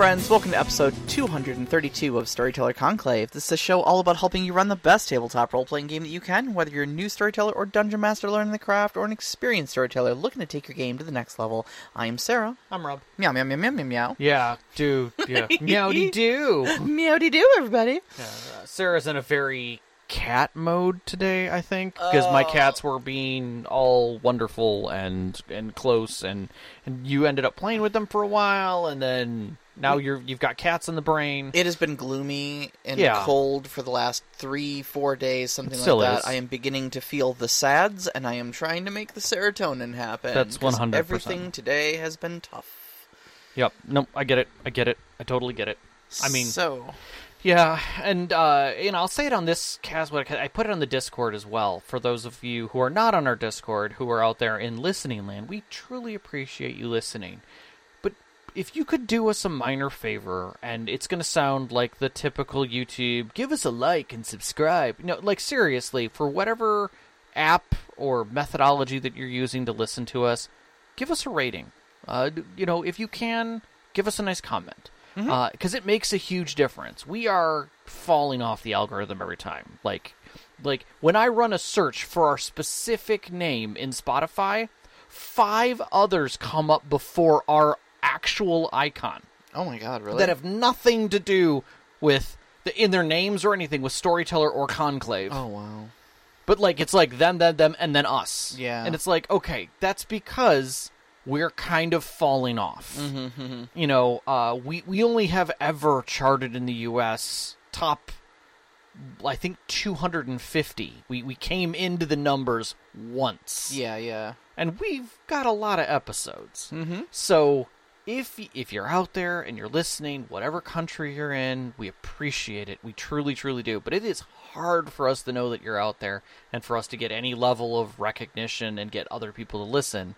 friends. Welcome to episode 232 of Storyteller Conclave. This is a show all about helping you run the best tabletop role playing game that you can, whether you're a new storyteller or dungeon master learning the craft, or an experienced storyteller looking to take your game to the next level. I am Sara. I'm Rob. Meow, meow, meow, meow, meow, meow. Yeah, dude. Yeah. Meowdy do. Meowdy do, everybody. Uh, Sara's in a very cat mode today, I think, because my cats were being all wonderful and and close, and and you ended up playing with them for a while, and then now you're you've got cats in the brain. It has been gloomy and Yeah. cold for the last three, four days, something It like still that. is. I am beginning to feel the sads, and I am trying to make the serotonin happen. That's 'cause 100%. Everything today has been tough. Yep. No, I get it. I get it. I totally get it. I mean, so Yeah, and uh, you know, I'll say it on this cast. I put it on the Discord as well. For those of you who are not on our Discord, who are out there in listening land, we truly appreciate you listening. If you could do us a minor favor, and it's going to sound like the typical YouTube, give us a like and subscribe. You know, like seriously, for whatever app or methodology that you're using to listen to us, give us a rating. Uh, you know, if you can, give us a nice comment because it makes a huge difference. We are falling off the algorithm every time. Like, like when I run a search for our specific name in Spotify, five others come up before our actual icon oh my god, really? that have nothing to do with the, in their names or anything with storyteller or conclave. oh wow. But like it's like them, them, them, and then us. Yeah. And it's like, okay, that's because we're kind of falling off. Mm-hmm, You know, uh, we we only have ever charted in the U.S. top, I think, two hundred and fifty. We we came into the numbers once. Yeah, yeah. And we've got a lot of episodes. Mm-hmm. So if if you're out there and you're listening, whatever country you're in, we appreciate it. We truly, truly do. But it is hard for us to know that you're out there and for us to get any level of recognition and get other people to listen.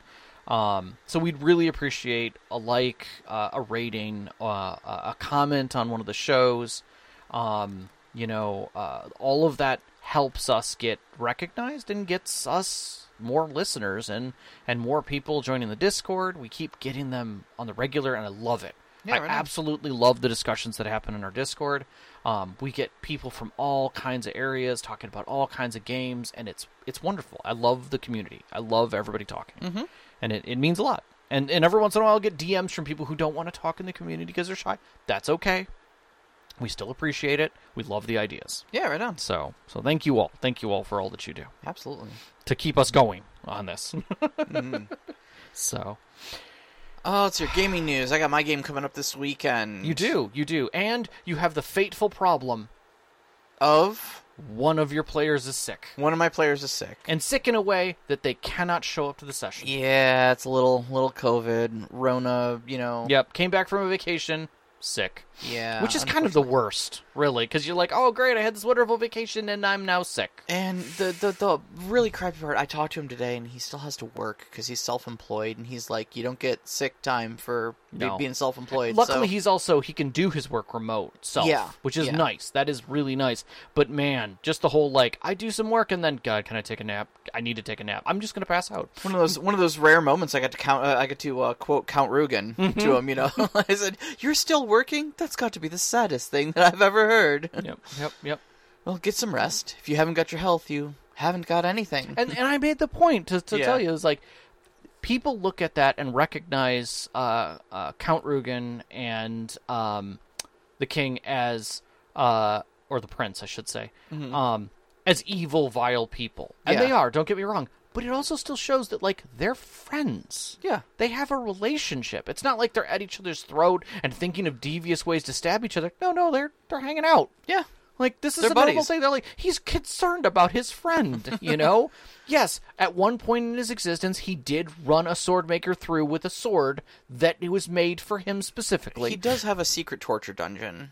Um, so we'd really appreciate a like, uh, a rating, uh, a comment on one of the shows. Um, you know, uh, all of that helps us get recognized and gets us more listeners and and more people joining the Discord. We keep getting them on the regular, and I love it. Yeah, I right on. absolutely love the discussions that happen in our Discord. Um, we get people from all kinds of areas talking about all kinds of games, and it's it's wonderful. I love the community. I love everybody talking, Mhm. and it, it means a lot. And and every once in a while, I'll get DMs from people who don't want to talk in the community because they're shy. That's okay. We still appreciate it. We love the ideas. Yeah, right on. So so thank you all. Thank you all for all that you do Absolutely. to keep us going on this. Mhm. so Oh, it's your gaming news. I got my game coming up this weekend. you do, you do, and you have the fateful problem: Of one of your players is sick, one of my players is sick. and sick in a way that they cannot show up to the session. Yeah, it's a little little COVID, Rona, you know. Yep, came back from a vacation, sick, Yeah. which is kind of the worst, really, because you're like, oh great, I had this wonderful vacation, and I'm now sick. And the, the the really crappy part, I talked to him today, and he still has to work because he's self-employed, and he's like, you don't get sick time for No. being self-employed. Luckily, so- he's also he can do his work remote self, Yeah, which is yeah. nice. That is really nice. But man, just the whole like I do some work and then God, can I take a nap? I need to take a nap. I'm just gonna pass out. one of those one of those rare moments I got to count. Uh, I get to uh, quote Count Rugen Mm-hmm. to him. You know, I said, "You're still working? That's got to be the saddest thing that I've ever heard." yep, yep, yep. well, get some rest. If you haven't got your health, you haven't got anything. And and I made the point to to Yeah. tell you is like people look at that and recognize uh, uh, Count Rugen and um, the king as uh, or the prince, I should say, um, as evil, vile people, and Mm-hmm. Yeah. they are. Don't get me wrong. But it also still shows that like they're friends. yeah, They have a relationship. It's not like they're at each other's throat and thinking of devious ways to stab each other. No, no, they're they're hanging out. yeah. Like this is They're a normal thing. They're like he's concerned about his friend. You know. yes, at one point in his existence, he did run a sword maker through with a sword that it was made for him specifically. He does have a secret torture dungeon.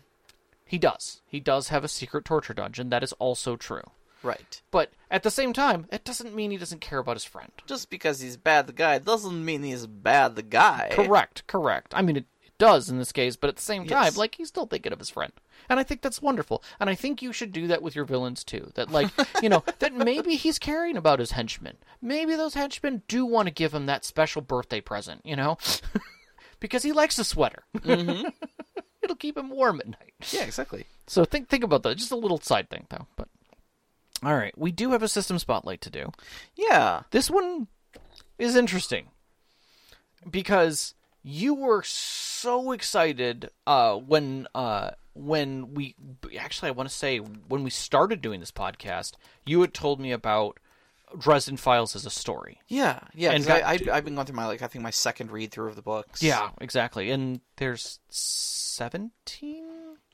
He does. He does have a secret torture dungeon. That is also true. Right. But at the same time, it doesn't mean he doesn't care about his friend. Just because he's bad the guy doesn't mean he's bad the guy. Correct, correct. I mean, it, it does in this case, but at the same time, Yes. like he's still thinking of his friend, and I think that's wonderful. And I think you should do that with your villains too. That like, you know, that maybe he's caring about his henchmen. Maybe those henchmen do want to give him that special birthday present. You know. Because he likes a sweater. it'll keep him warm at night. Yeah, exactly. So think think about that. Just a little side thing though. But all right, we do have a system spotlight to do. Yeah. This one is interesting because you were so excited uh, when uh, when we actually I want to say when we started doing this podcast, you had told me about Dresden Files as a story. Yeah, yeah. And 'cause I, got- I, I've been going through my like I think my second read through of the books. Yeah, exactly. And there's seventeen.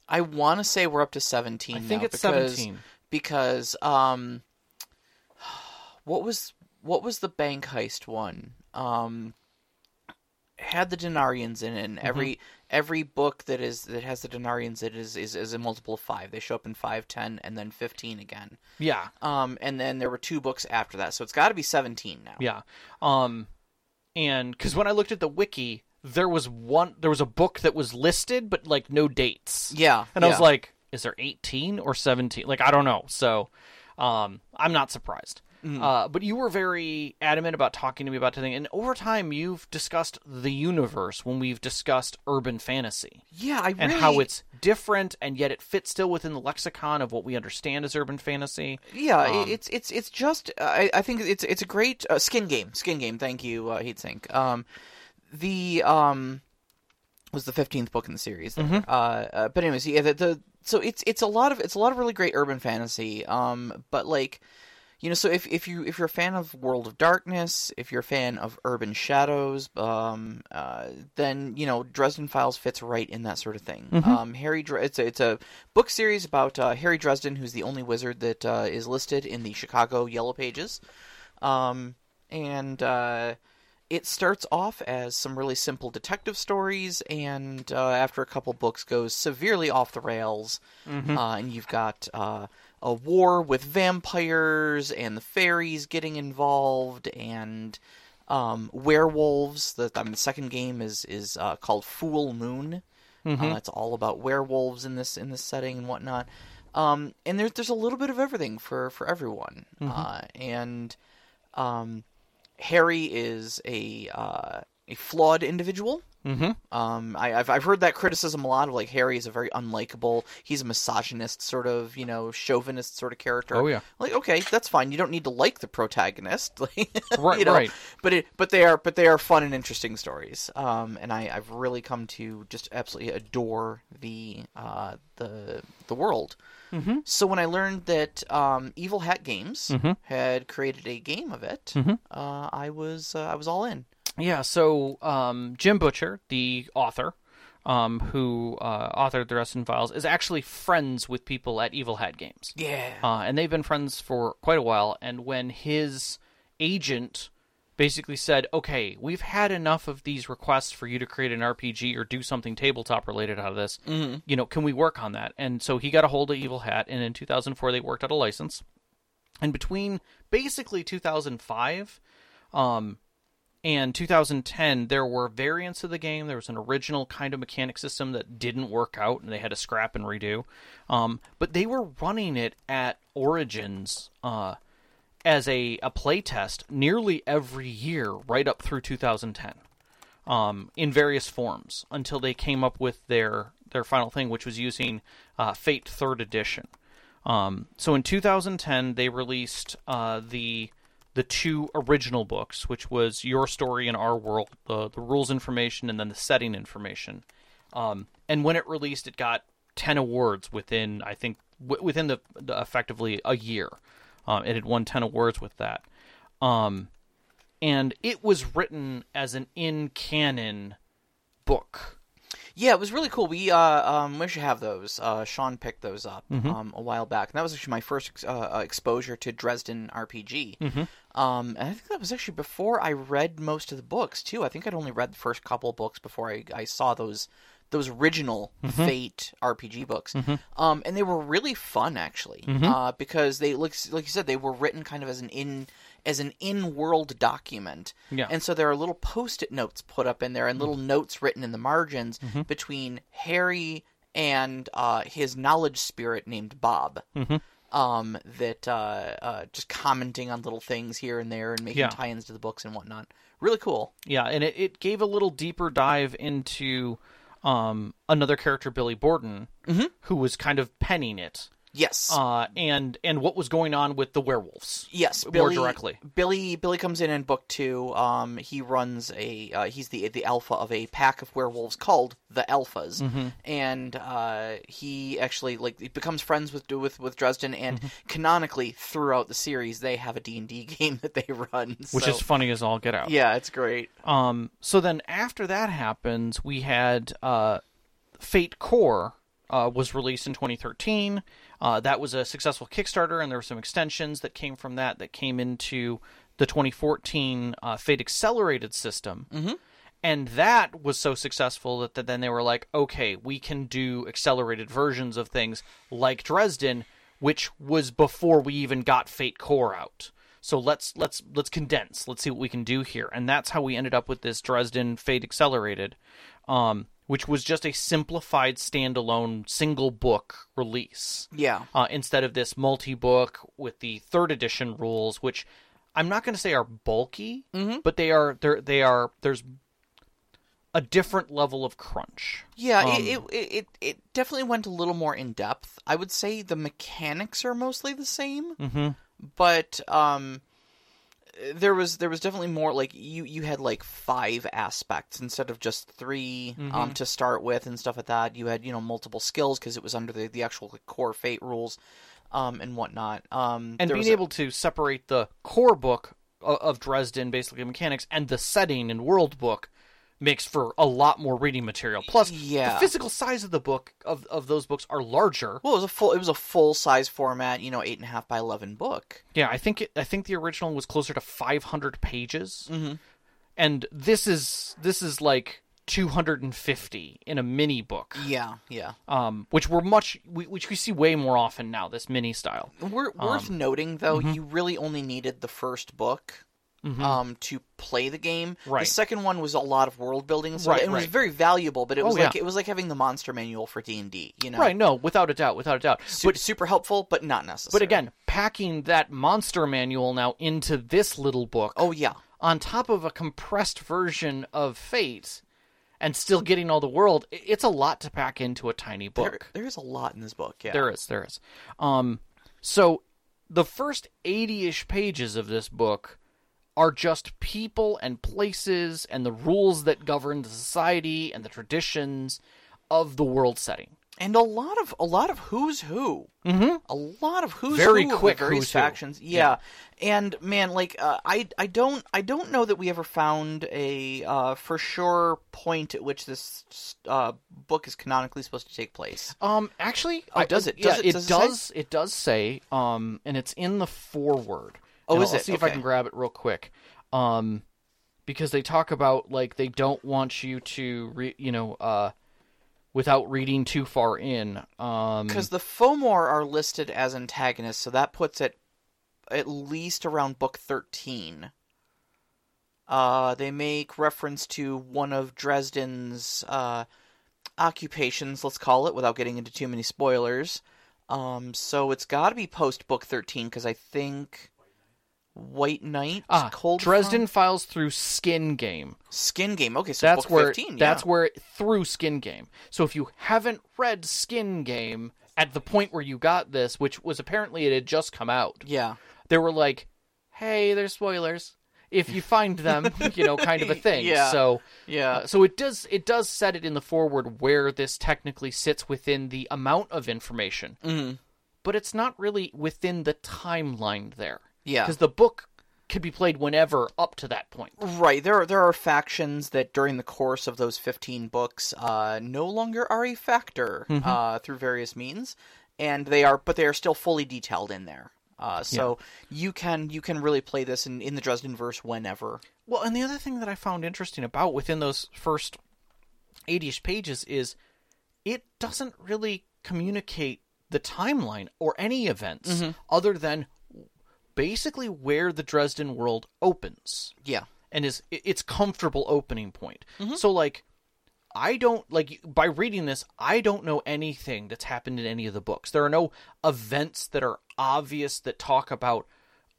I want to say we're up to seventeen. I think now it's because, 17. because um, what was what was the bank heist one? Um, had the Denarians in it. And Mm-hmm. every every book that is that has the Denarians it is is is a multiple of five. They show up in five, ten, and then fifteen again. Yeah, Um, and then there were two books after that, so it's got to be seventeen now. Yeah. Um and cuz when I looked at the wiki, there was one there was a book that was listed but like no dates. Yeah, And I was like, is there 18 or 17? Like I don't know. So um I'm not surprised. Mm-hmm. Uh, but you were very adamant about talking to me about the thing, and over time you've discussed the universe when we've discussed urban fantasy yeah, I really... and how it's different, and yet it fits still within the lexicon of what we understand as urban fantasy. Yeah, Um, it's it's it's just I, I think it's it's a great uh, skin game. Skin game. Thank you, uh, Heatsink. Um, the um was the fifteenth book in the series. Mm-hmm. Uh, uh, but anyways, yeah, the, the so it's it's a lot of it's a lot of really great urban fantasy. Um, but like. You know, so if, if you if you're a fan of World of Darkness, if you're a fan of Urban Shadows, um, uh, then you know Dresden Files fits right in that sort of thing. Um, Harry, Dre- it's a it's a book series about uh, Harry Dresden, who's the only wizard that uh, is listed in the Chicago Yellow Pages, um, and uh, it starts off as some really simple detective stories, and uh, after a couple books goes severely off the rails, uh, and you've got uh, a war with vampires and the fairies getting involved, and um, werewolves. The, I mean, the second game is is uh, called Fool Moon. Uh, it's all about werewolves in this in this setting and whatnot. Um, and there's there's a little bit of everything for for everyone. Uh, and um, Harry is a uh, a flawed individual. Mm-hmm. Um, I, I've I've heard that criticism a lot of like Harry is a very unlikable. He's a misogynist, sort of you know chauvinist sort of character. Oh, yeah. Like okay, that's fine. You don't need to like the protagonist, Right, you know? right. But it but they are but they are fun and interesting stories. Um, and I I've really come to just absolutely adore the uh the the world. Mm-hmm. So when I learned that um, Evil Hat Games Mm-hmm. had created a game of it, uh, I was uh, I was all in. Yeah, so um, Jim Butcher, the author, um, who uh, authored the Dresden Files, is actually friends with people at Evil Hat Games. Yeah. Uh, and they've been friends for quite a while. And when his agent basically said, okay, we've had enough of these requests for you to create an RPG or do something tabletop related out of this, you know, can we work on that? And so he got a hold of Evil Hat, and in 2004 they worked out a license. And between basically 2005 um, and 2010, there were variants of the game. There was an original kind of mechanic system that didn't work out, and they had to scrap and redo. Um, but they were running it at Origins uh, as a, a playtest nearly every year, right up through 2010, um, in various forms, until they came up with their their final thing, which was using uh, Fate Third Edition. Um, so in 2010, they released uh, the the two original books, which was Your Story and Our World, the the rules information, and then the setting information. Um, and when it released, it got 10 awards within, I think, w- within the, the effectively a year. Um, it had won 10 awards with that. Um, and it was written as an in canon book. Yeah, it was really cool. We uh, um, we should have those. Uh, Sean picked those up Mm-hmm. um, a while back, and that was actually my first ex- uh, uh, exposure to Dresden RPG. Mm-hmm. Um, and I think that was actually before I read most of the books too. I think I'd only read the first couple of books before I, I saw those those original Mm-hmm. Fate RPG books. Um, and they were really fun actually, uh, because they like like you said they were written kind of as an in as an in-world document. Yeah. And so there are little post-it notes put up in there and little notes written in the margins between Harry and uh, his knowledge spirit named Bob. Um, that uh, uh, just commenting on little things here and there and making Yeah. tie-ins to the books and whatnot. Really cool. Yeah, and it, it gave a little deeper dive into um, another character, Billy Borden, who was kind of penning it, Yes. uh, and and what was going on with the werewolves. Yes, more Billy, directly. Billy Billy comes in in book two. Um, he runs a uh, he's the the alpha of a pack of werewolves called the Alphas, Mm-hmm. and uh, he actually like he becomes friends with with with Dresden. And Mm-hmm. canonically, throughout the series, they have a D and D game that they run, Which is funny as all get out. yeah, it's great. Um, so then after that happens, we had uh, Fate Core uh, was released in 2013. Uh, that was a successful Kickstarter, and there were some extensions that came from that that came into the 2014 uh, Fate Accelerated system. Mm-hmm. And that was so successful that, that then they were like, okay, we can do accelerated versions of things like Dresden, which was before we even got Fate Core out. So let's let's let's condense. Let's see what we can do here, and that's how we ended up with this Dresden Fate Accelerated, um, which was just a simplified standalone single book release Yeah, uh, instead of this multi-book with the third edition rules, which I'm not going to say are bulky, but they are they they are there's a different level of crunch. yeah. Um, it, it it it definitely went a little more in depth. I would say the mechanics are mostly the same. Mm-hmm. but um there was there was definitely more like you you had like five aspects instead of just 3 Mm-hmm. um to start with and stuff like that you had you know multiple skills because it was under the, the actual like, core fate rules um and whatnot um and being was a- able to separate the core book of, of Dresden, basically mechanics, and the setting and world book makes for a lot more reading material. Plus, Yeah. the physical size of the book of, of those books are larger. well it was a full it was a full size format you know eight and a half by eleven book Yeah, I think it, I think the original was closer to 500 pages, mm-hmm. and this is this is like 250 in a mini book, yeah yeah um, which we're much we, which we see way more often now. This mini style. Wor- worth noting though, you really only needed the first book um, to play the game. The second one was a lot of world building, so Right, it was right. very valuable. But it was Oh, like yeah. it was like having the monster manual for D and D. You know, Right? No, without a doubt, without a doubt. Su- super helpful, but not necessary. But again, packing that monster manual now into this little book oh yeah, on top of a compressed version of Fate and still getting all the world, it's a lot to pack into a tiny there, book. there is a lot in this book. Yeah, There is, there is. Um so the first 80ish pages of this book are just people and places and the rules that govern the society and the traditions of the world setting. and a lot of a lot of who's who. Mm-hmm. A lot of who's Very who quick various who's who. factions. Yeah. and man, like uh, I I don't I don't know that we ever found a uh, for sure point at which this uh, book is canonically supposed to take place. Um, actually, Oh, does it? yeah, Does it- it does does. it It does say, um, and it's in the foreword. Oh, And is I'll, it? I'll see if I can grab it real quick. Um, because they talk about like they don't want you to, re- you know, uh, without reading too far in. Um, Because the Fomor are listed as antagonists, so that puts it at least around book 13. Uh, they make reference to one of Dresden's uh, occupations, let's call it, without getting into too many spoilers. Um, so it's got to be post book 13, because I think White Knight, ah, Cold Dresden Front- files through Skin Game. Skin Game. Okay, so That's book where 15. that's where it, through Skin Game. So if you haven't read Skin Game at the point where you got this, which was apparently it had just come out, Yeah. they were like, "Hey, there's spoilers. If you find them, you know, kind of a thing." Yeah. So, Yeah. uh, so it does it does set it in the forward where this technically sits within the amount of information, hmm but it's not really within the timeline there. Yeah. because the book could be played whenever up to that point. Right. There are there are factions that during the course of those fifteen books uh, no longer are a factor Mm-hmm. uh, through various means, and they are but they are still fully detailed in there. Uh, so you can you can really play this in, in the Dresden verse whenever. Well, and the other thing that I found interesting about within those first 80ish pages is it doesn't really communicate the timeline or any events other than basically where the Dresden world opens Yeah. and is its comfortable opening point. So like I don't like by reading this, I don't know anything that's happened in any of the books. There are no events that are obvious that talk about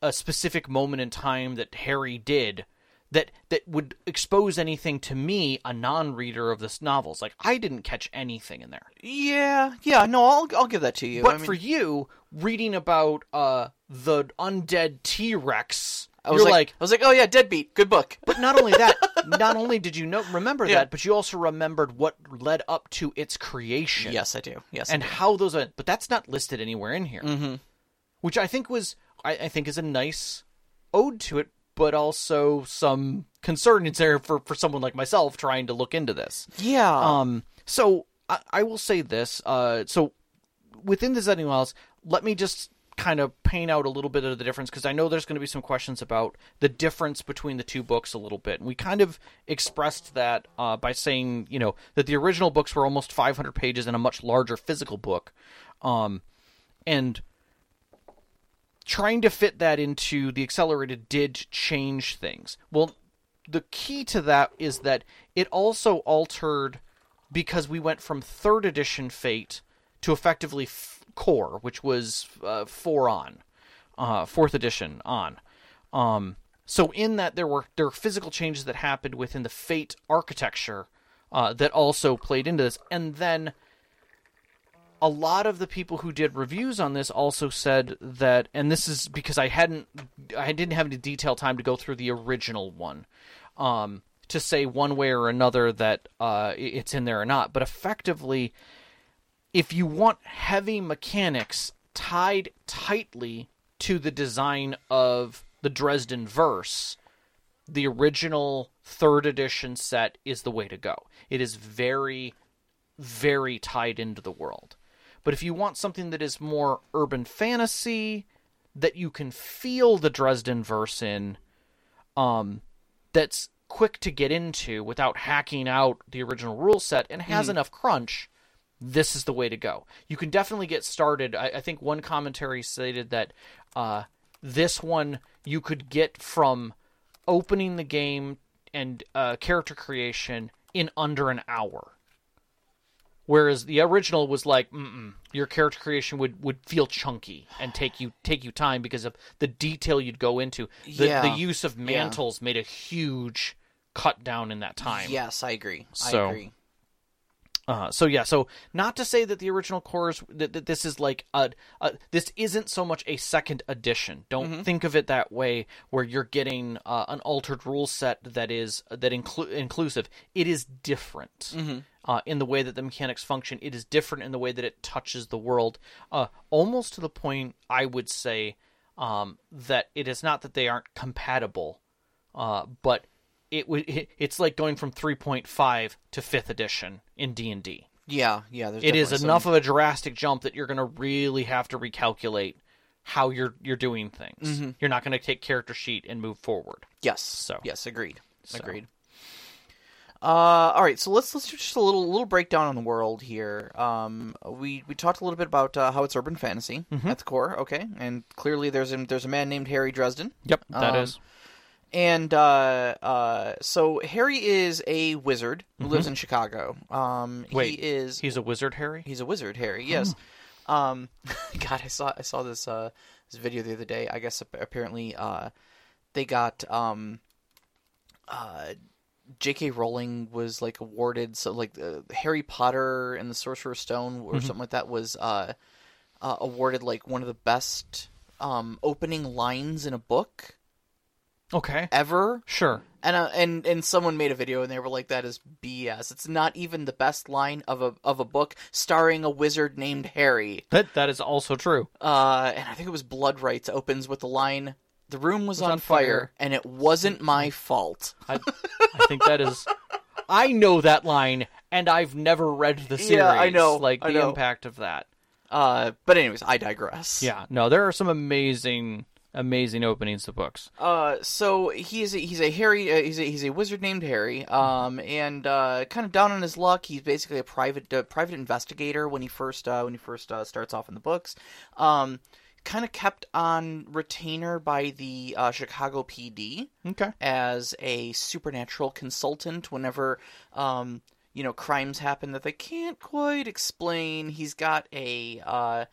a specific moment in time that Harry did that that would expose anything to me, a non-reader of this novels. Like I didn't catch anything in there. Yeah, yeah. No, I'll I'll give that to you. But I mean, for you, reading about uh the undead T Rex, I was you're like, like, I was like, oh yeah, Deadbeat, good book. but not only that, not only did you know remember Yeah. that, but you also remembered what led up to its creation. yes, I do. Yes, and do. how those are, but that's not listed anywhere in here, Mm-hmm. which I think was I, I think is a nice ode to it, but also some concern in there for for someone like myself trying to look into this. yeah. Um, so I, I will say this. Uh, so within the Zetting Wells, let me just kind of paint out a little bit of the difference because I know there's going to be some questions about the difference between the two books a little bit. And we kind of expressed that uh, by saying, you know, that the original books were almost 500 pages in a much larger physical book. Um, and trying to fit that into the accelerated did change things. Well, the key to that is that it also altered because we went from third edition Fate to effectively core, which was uh, four on, uh, fourth edition on. Um, so in that there were there were physical changes that happened within the Fate architecture uh, that also played into this, and then a lot of the people who did reviews on this also said that and this is because I hadn't I didn't have any detailed time to go through the original one um to say one way or another that uh it's in there or not but effectively if you want heavy mechanics tied tightly to the design of the Dresden verse the original third edition set is the way to go it is very very tied into the world. But if you want something that is more urban fantasy, that you can feel the Dresden verse in, um, that's quick to get into without hacking out the original rule set and has enough crunch, this is the way to go. You can definitely get started. I, I think one commentary stated that uh, this one you could get from opening the game and uh, character creation in under an hour. Whereas the original was like, your character creation would, would feel chunky and take you take you time because of the detail you'd go into. The, Yeah. the use of mantles made a huge cut down in that time. yes, I agree. So- I agree. Uh, so yeah, so not to say that the original cores that, that this is like a, a this isn't so much a second edition. Don't think of it that way, where you're getting uh, an altered rule set that is that inclu- inclusive. It is different uh, in the way that the mechanics function. It is different in the way that it touches the world, uh, almost to the point I would say um, that it is not that they aren't compatible, uh, but it would it, it's like going from 3.5 to 5th edition in D&D. Yeah, yeah. There's It is definitely enough of a drastic jump that you're going to really have to recalculate how you're you're doing things. Mm-hmm. You're not going to take character sheet and move forward. Yes. So. yes, agreed. So. Agreed. Uh, all right, so let's let's do just a little little breakdown on the world here. Um, we we talked a little bit about uh, how it's urban fantasy Mm-hmm. at the core, okay, and clearly there's a, there's a man named Harry Dresden, Yep, that is. And uh, uh, so Harry is a wizard who lives in Chicago. Um, Mm-hmm. Wait, he is He's a wizard, Harry. He's a wizard, Harry. Yes. Um, God, I saw I saw this uh this video the other day. I guess apparently uh they got um uh J.K. Rowling was like awarded so like uh, Harry Potter and the Sorcerer's Stone or something like that was uh, uh awarded like one of the best um opening lines in a book Okay, ever. sure. And uh, and and someone made a video and they were like, "That is BS. It's not even the best line of a of a book starring a wizard named Harry." That that is also true. Uh, and I think it was Blood Rites opens with the line, "The room was, on, on fire, fire. and it wasn't my fault." I, I think that is. I know that line, and I've never read the series. Yeah, I know, Like I the know. impact of that. Uh, but anyways, I digress. Yeah, no, there are some amazing, amazing openings to books. Uh, so he's a, he's a Harry. Uh, he's a he's a wizard named Harry. Um, and uh, kind of down on his luck. He's basically a private uh, private investigator when he first uh, when he first uh, starts off in the books. Um, kind of kept on retainer by the uh, Chicago PD Okay. as a supernatural consultant whenever um, you know crimes happen that they can't quite explain. He's got a uh,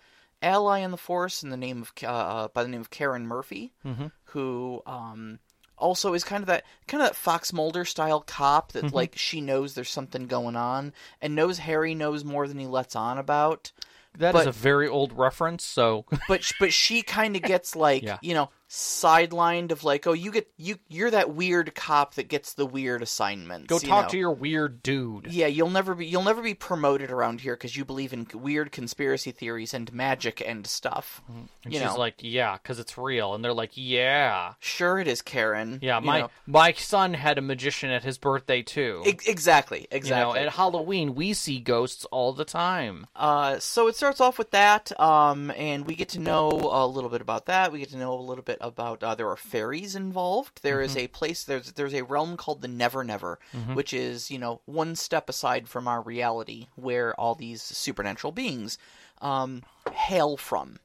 ally in the force in the name of uh, uh, by the name of Karen Murphy, Mhm. who um, also is kind of that kind of that Fox Mulder style cop that Mm-hmm. like she knows there's something going on and knows Harry knows more than he lets on about. That is But- a very old reference, so But but she kind of gets like Yeah. you know sidelined of like oh you get you you're that weird cop that gets the weird assignments. go you talk know? to your weird dude. Yeah, you'll never be you'll never be promoted around here because you believe in weird conspiracy theories and magic and stuff. And you she's know, like, "Yeah, because it's real," and they're like, "Yeah, sure it is, Karen. yeah." you My know. my son had a magician at his birthday too. Ex- exactly, You know, exactly. at Halloween we see ghosts all the time. Uh, so it starts off with that, um, and we get to know a little bit about that. We get to know a little bit about uh, there are fairies involved. There is a place there's there's a realm called the Never Never, which is you know one step aside from our reality, where all these supernatural beings um, hail from.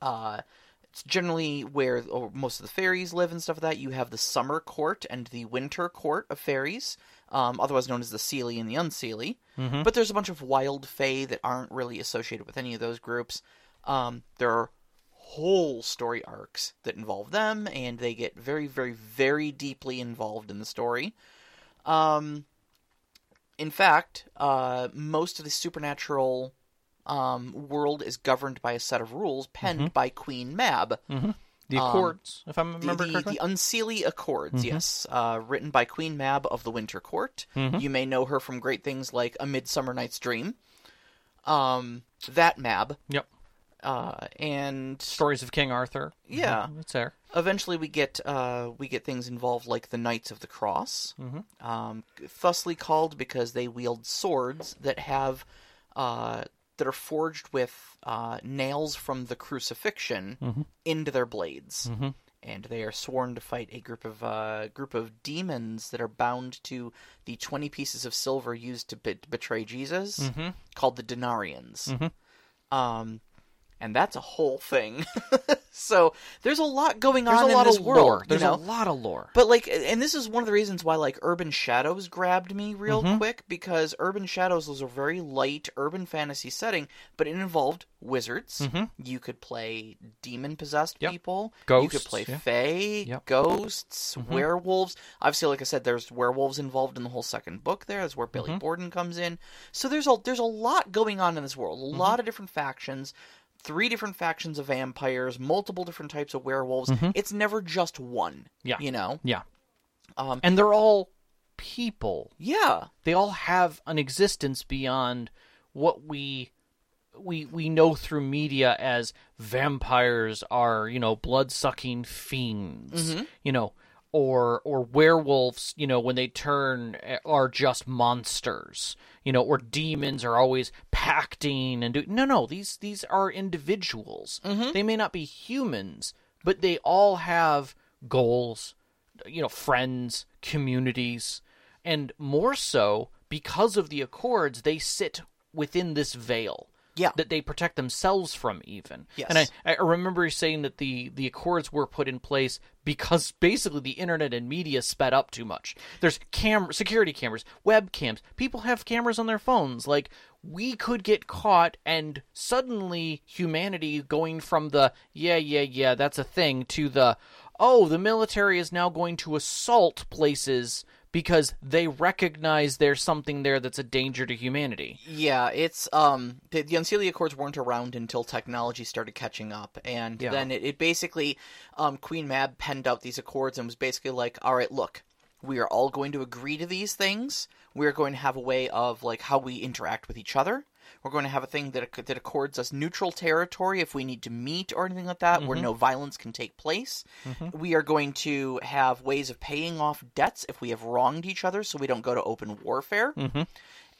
Uh, it's generally where most of the fairies live and stuff like that. You have the summer court and the winter court of fairies, um, otherwise known as the Seelie and the Unseelie. But there's a bunch of wild fae that aren't really associated with any of those groups. Um, there are whole story arcs that involve them, and they get very, very, very deeply involved in the story. Um, in fact, uh, most of the supernatural um, world is governed by a set of rules penned by Queen Mab. The Accords, if I remember the, correctly. the Unseelie Accords, yes, uh, written by Queen Mab of the Winter Court. You may know her from great things like A Midsummer Night's Dream. Um, that Mab, Yep. Uh, and Stories of King Arthur. Yeah. Mhm, it's there. eventually we get uh, we get things involved like the Knights of the Cross, um, thusly called because they wield swords that have uh, that are forged with uh, nails from the crucifixion into their blades, and they are sworn to fight a group of uh, group of demons that are bound to the twenty pieces of silver used to be- betray Jesus, called the Denarians. Um, and that's a whole thing. so there's a lot going There's on a in lot this of world. lore. you There's know? a lot of lore. But like, and this is one of the reasons why like Urban Shadows grabbed me real Mm-hmm. quick because Urban Shadows was a very light urban fantasy setting, but it involved wizards. You could play demon possessed Mm-hmm. Yep. people. you could play yeah. fae, Yep. Mm-hmm. ghosts, werewolves. Obviously, like I said, there's werewolves involved in the whole second book. There, that's where Mm-hmm. Billy Borden comes in. So there's a there's a lot going on in this world. A Mm-hmm. lot of different factions. Three different factions of vampires, multiple different types of werewolves. It's never just one. Mm-hmm. Yeah. You know? Yeah. Um, and they're all people. Yeah. They all have an existence beyond what we we we know through media as vampires are, you know, blood-sucking fiends. You know, or or werewolves, you know, when they turn eh, are just monsters. You know, or demons are always pacting and do No, no, these these are individuals. They may not be humans, but they all have goals, you know, friends, communities, and more so because of the accords, they sit within this veil. Yeah. That they protect themselves from, even. Yes. And I, I remember you saying that the, the accords were put in place because basically the internet and media sped up too much. There's cam security cameras, webcams. People have cameras on their phones. Like we could get caught, and suddenly humanity going from the yeah yeah yeah that's a thing to the oh the military is now going to assault places because they recognize there's something there that's a danger to humanity. Yeah, it's um the, the Unseelie Accords weren't around until technology started catching up, and Yeah. then it, it basically um Queen Mab penned out these accords and was basically like, all right, look, we are all going to agree to these things. We are going to have a way of like how we interact with each other. We're going to have a thing that that accords us neutral territory if we need to meet or anything like that, where no violence can take place. We are going to have ways of paying off debts if we have wronged each other, so we don't go to open warfare.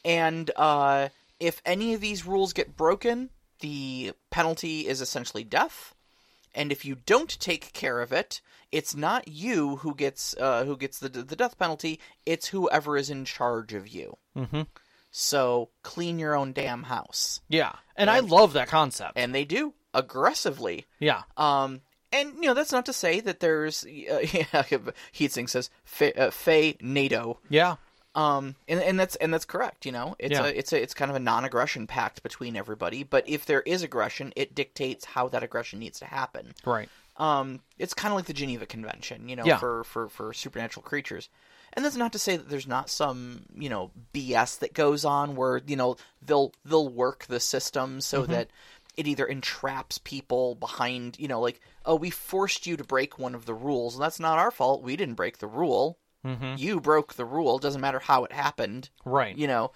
And uh, if any of these rules get broken, the penalty is essentially death. And if you don't take care of it, it's not you who gets uh, who gets the the death penalty. It's whoever is in charge of you. So clean your own damn house, Yeah, and I love that concept. and they do aggressively. yeah, Um, and you know that's not to say that there's uh, yeah. Heatsink says Fe, uh, NATO. yeah, Um, and, and that's and that's correct. You know, it's Yeah. a it's a it's kind of a non-aggression pact between everybody. But if there is aggression, it dictates how that aggression needs to happen. right. Um, it's kind of like the Geneva Convention, you know, Yeah. for, for, for supernatural creatures. And that's not to say that there's not some, you know, BS that goes on where, you know, they'll they'll work the system so that it either entraps people behind, you know, like, oh, we forced you to break one of the rules, and that's not our fault. We didn't break the rule. Mm-hmm. You broke the rule. Doesn't matter how it happened. Right. You know,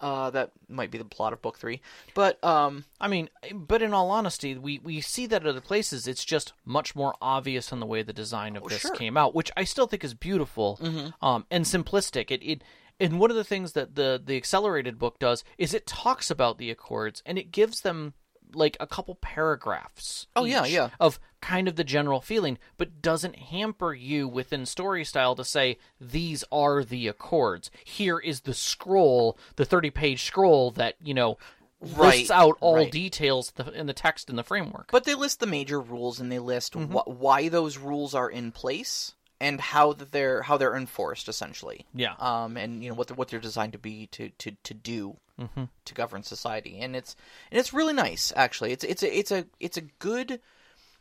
uh, that might be the plot of book three. But um, I mean, but in all honesty, we, we see that at other places. It's just much more obvious in the way the design of this sure. came out, which I still think is beautiful um, and simplistic. It, it and one of the things that the the accelerated book does is it talks about the accords and it gives them like a couple paragraphs. Oh, yeah, yeah. Of kind of the general feeling, but doesn't hamper you within story style to say these are the accords. Here is the scroll, the thirty page scroll that you know Right, lists out all right. details in the text in the framework. But they list the major rules and they list Mm-hmm. wh- why those rules are in place and how that they're how they're enforced essentially. Yeah. Um, and you know what they're, what they're designed to be to to to do Mm-hmm. to govern society, and it's and it's really nice actually. It's it's a it's a it's a good.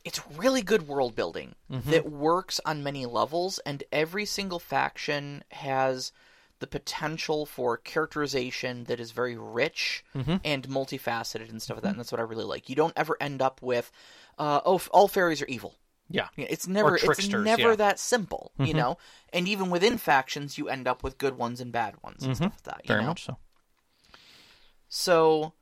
It's really good world building Mm-hmm. that works on many levels, and every single faction has the potential for characterization that is very rich Mm-hmm. and multifaceted and stuff like that. And that's what I really like. You don't ever end up with, uh, oh, f- all fairies are evil. Yeah. It's never it's never yeah. Mm-hmm. that simple, you know. And even within factions, you end up with good ones and bad ones and stuff like that. You Mm-hmm. Very know? much so. So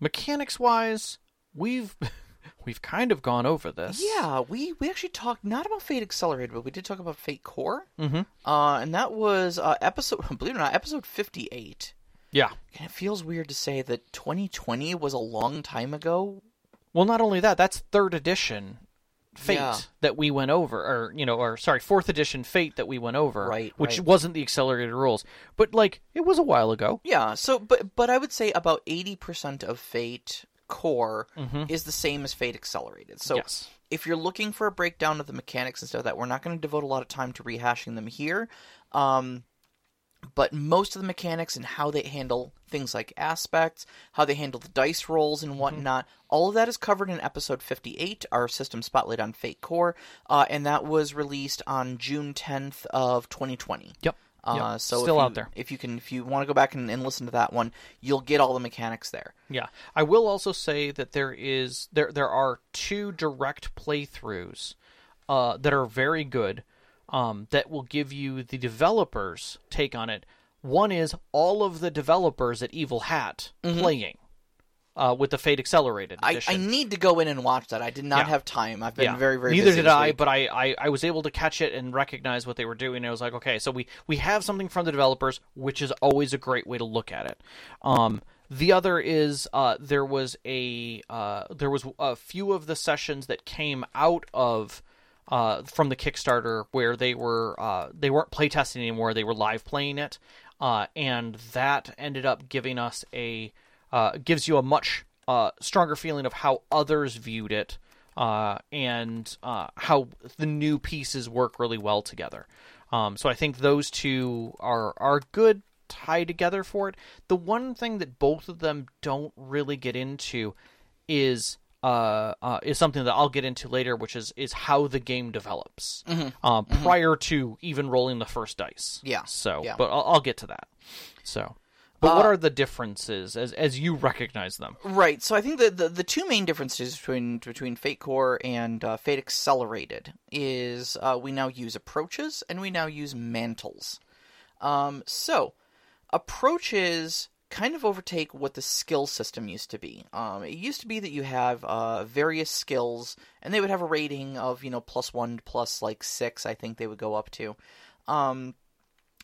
Mechanics wise, we've we've kind of gone over this. yeah, we we actually talked not about Fate Accelerated, but we did talk about Fate Core. Mm-hmm. Uh, and that was uh, episode, believe it or not, episode fifty-eight. Yeah. And it feels weird to say that 2020 was a long time ago. Well, not only that, that's third edition Fate Yeah. that we went over, or you know, or sorry, fourth edition Fate that we went over, Right, Which right. wasn't the accelerated rules, but like it was a while ago. Yeah, so but but I would say about eighty percent of Fate core is the same as Fate Accelerated. So Yes. if you're looking for a breakdown of the mechanics and stuff like that, we're not going to devote a lot of time to rehashing them here. Um, but most of the mechanics and how they handle things like aspects, how they handle the dice rolls and whatnot, all of that is covered in episode 58, our system spotlight on Fate Core, uh, and that was released on June 10th of 2020. Yep. Uh, Yep. so Still you, out there. If you can, if you want to go back and, and listen to that one, you'll get all the mechanics there. Yeah, I will also say that there is there there are two direct playthroughs uh, that are very good um, that will give you the developers' take on it. One is all of the developers at Evil Hat playing uh, with the Fate Accelerated I, edition. I need to go in and watch that. I did not Yeah. have time. I've been yeah. very very Neither did I, week. but I, I I was able to catch it and recognize what they were doing. And I was like, okay, so we we have something from the developers, which is always a great way to look at it. Um, the other is uh, there was a uh, there was a few of the sessions that came out of uh, from the Kickstarter where they were uh, they weren't playtesting anymore; they were live playing it, uh, and that ended up giving us a uh, gives you a much uh, stronger feeling of how others viewed it uh, and how the new pieces work really well together. Um, so I think those two are are good tie together for it. The one thing that both of them don't really get into is uh, uh, is something that I'll get into later, which is is how the game develops uh, prior to even rolling the first dice. Yeah, So, yeah. but I'll, I'll get to that. So, but what are the differences as as you recognize them? Right. So I think the, the, the two main differences between between Fate Core and uh, Fate Accelerated is uh, we now use approaches and we now use mantles. Um, so approaches kind of overtake what the skill system used to be. Um, it used to be that you have uh, various skills, and they would have a rating of you know plus one, plus like six. I think they would go up to. Um,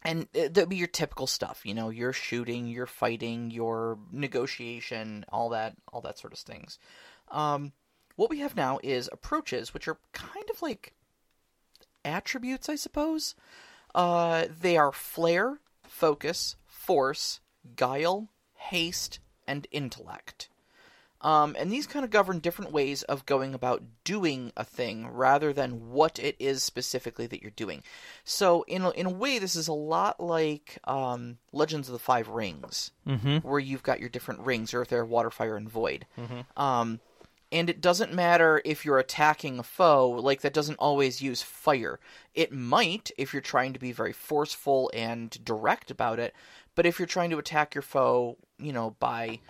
and that'd be your typical stuff, you know, your shooting, your fighting, your negotiation, all that, all that sort of things. Um, what we have now is approaches, which are kind of like attributes, I suppose. Uh, they are flair, focus, force, guile, haste, and intellect. Um, and these kind of govern different ways of going about doing a thing rather than what it is specifically that you're doing. So, in a, in a way, this is a lot like um, Legends of the Five Rings, Mm-hmm. where you've got your different rings Earth, Air, Water, Fire, and Void. Um, and it doesn't matter if you're attacking a foe, like that doesn't always use fire. It might if you're trying to be very forceful and direct about it, but if you're trying to attack your foe, you know, by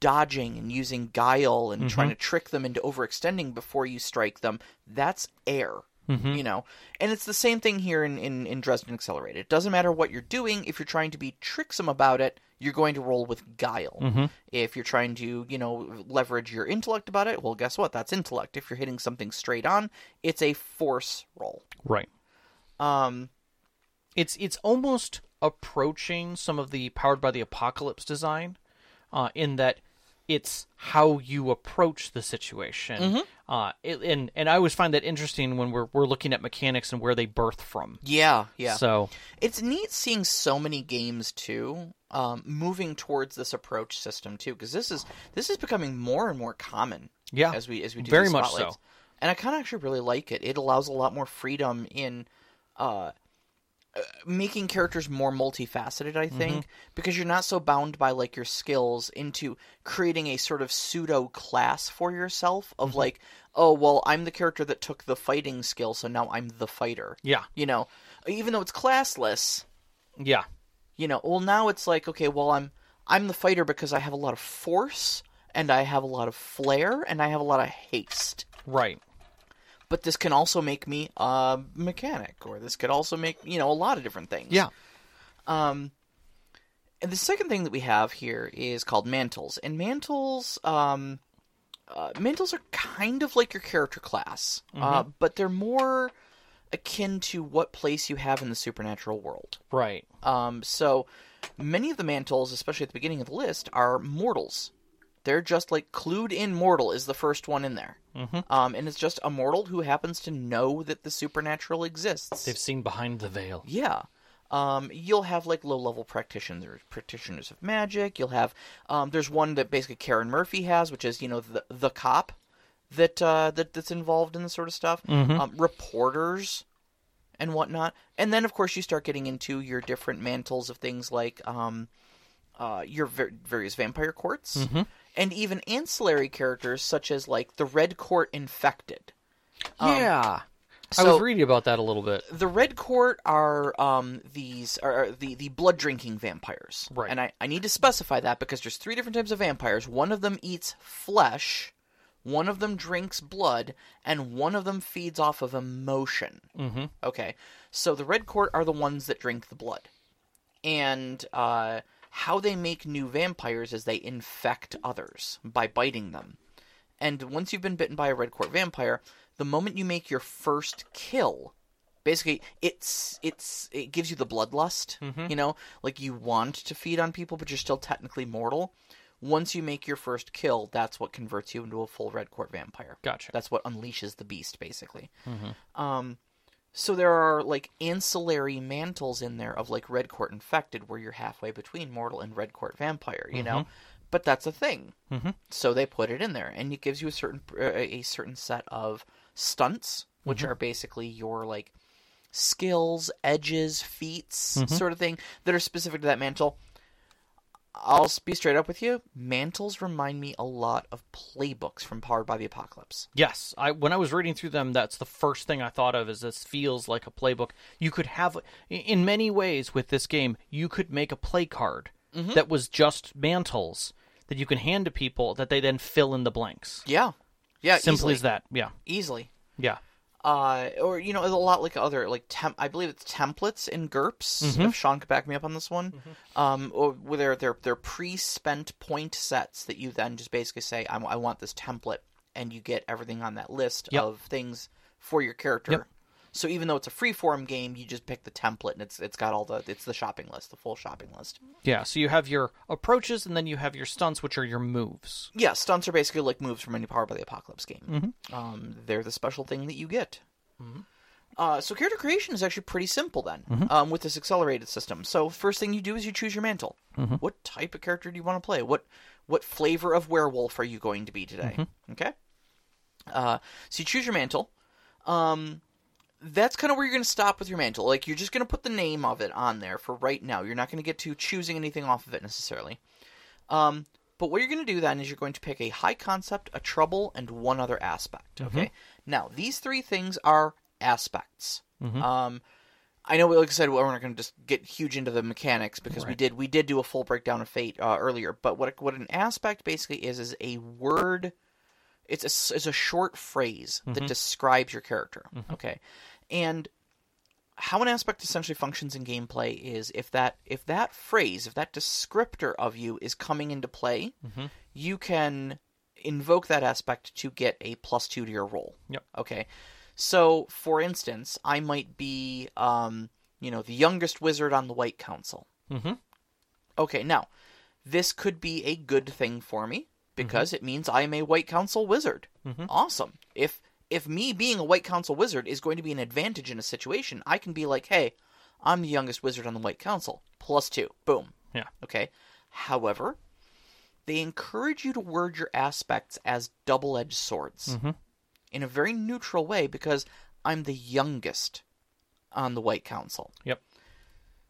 dodging and using guile and trying mm-hmm. to trick them into overextending before you strike them, that's air. Mm-hmm. You know, and it's the same thing here in, in, in Dresden Accelerated. It doesn't matter what you're doing. If you're trying to be tricksome about it, you're going to roll with guile. Mm-hmm. If you're trying to, you know, leverage your intellect about it, well, guess what? That's intellect. If you're hitting something straight on, it's a force roll. Right. Um, It's it's almost approaching some of the powered by the apocalypse design, uh, in that it's how you approach the situation. Uh, it, and and I always find that interesting when we're we're looking at mechanics and where they birth from. yeah, yeah. So It's neat seeing so many games too, um, moving towards this approach system too, because this is this is becoming more and more common. Yeah, as we as we do very much so. And I kind of actually really like it. It allows a lot more freedom in uh, making characters more multifaceted. I think Mm-hmm. because you're not so bound by like your skills into creating a sort of pseudo class for yourself of Mm-hmm. like, oh well, I'm the character that took the fighting skill, so now I'm the fighter. yeah, You know, even though it's classless yeah, you know well now it's like okay well i'm i'm the fighter because i have a lot of force and i have a lot of flair and i have a lot of haste right. But this can also make me a mechanic or this could also make you know a lot of different things Yeah, um and the second thing that we have here is called mantles and mantles um uh, mantles are kind of like your character class uh, but they're more akin to what place you have in the supernatural world right. um, so many of the mantles, especially at the beginning of the list, are mortals. They're just like clued in mortal is the first one in there. Mm-hmm. Um, and it's just a mortal who happens to know that the supernatural exists. They've seen behind the veil. Yeah. Um, you'll have like low level practitioners, practitioners of magic. You'll have um, there's one that basically Karrin Murphy has, which is you know the the cop that uh, that that's involved in this sort of stuff. Um, reporters and whatnot, and then of course you start getting into your different mantles of things like um, uh, your ver- various vampire courts, and even ancillary characters such as like the Red Court Infected. yeah, I was reading about that a little bit. the red court are um these are, are the the blood drinking vampires Right. and I, I need to specify that because there's three different types of vampires one of them eats flesh one of them drinks blood and one of them feeds off of emotion mm-hmm. okay so the red court are the ones that drink the blood and uh how they make new vampires is they infect others by biting them and once you've been bitten by a red court vampire, the moment you make your first kill, basically it's it's it gives you the bloodlust, you know, like you want to feed on people but you're still technically mortal. Once you make your first kill, that's what converts you into a full red court vampire. Gotcha. That's what unleashes the beast basically. Um so there are like ancillary mantles in there of like red court infected where you're halfway between mortal and red court vampire, you know? Mm-hmm. But that's a thing. Mm-hmm. So they put it in there, and it gives you a certain uh, a certain set of stunts, which mm-hmm. are basically your like skills, edges, feats, sort of thing that are specific to that mantle. I'll be straight up with you. Mantles remind me a lot of playbooks from Powered by the Apocalypse. Yes, I when I was reading through them, that's the first thing I thought of. Is this feels like a playbook? You could have, in many ways, with this game, you could make a play card Mm-hmm. that was just mantles that you can hand to people that they then fill in the blanks. Yeah, yeah, Simply easily. as that. Yeah, Easily. yeah, uh, or you know, a lot like other like temp. I believe it's templates in GURPS. Mm-hmm. If Sean could back me up on this one, um, or where they're they're they're pre-spent point sets that you then just basically say, I, I want this template, and you get everything on that list Yep. of things for your character. Yep. So even though it's a free-form game, you just pick the template, and it's it's got all the it's the shopping list, the full shopping list. yeah. So you have your approaches, and then you have your stunts, which are your moves. Yeah, stunts are basically like moves from any Power by the Apocalypse game. Um, they're the special thing that you get. Uh, so character creation is actually pretty simple then, um, with this accelerated system. So first thing you do is you choose your mantle. What type of character do you want to play? What what flavor of werewolf are you going to be today? Okay. Uh, so you choose your mantle. Um, that's kind of where you're going to stop with your mantle. Like you're just going to put the name of it on there for right now. You're not going to get to choosing anything off of it necessarily. Um, But what you're going to do then is you're going to pick a high concept, a trouble, and one other aspect. Okay. Now these three things are aspects. Um, I know, like I said, we're not going to just get huge into the mechanics because we did we did do a full breakdown of Fate uh, earlier. But what what an aspect basically is is a word. It's a it's a short phrase that describes your character. Okay, and how an aspect essentially functions in gameplay is if that if that phrase if that descriptor of you is coming into play, you can invoke that aspect to get a plus two to your roll. Yep. Okay. So, for instance, I might be, um, you know, the youngest wizard on the White Council. Mhm. Okay, now, this could be a good thing for me because it means I am a White Council wizard. Awesome. If if me being a White Council wizard is going to be an advantage in a situation, I can be like, hey, I'm the youngest wizard on the White Council. Plus two. Boom. Yeah. Okay. However, they encourage you to word your aspects as double edged swords mm-hmm. in a very neutral way because I'm the youngest on the White Council. Yep.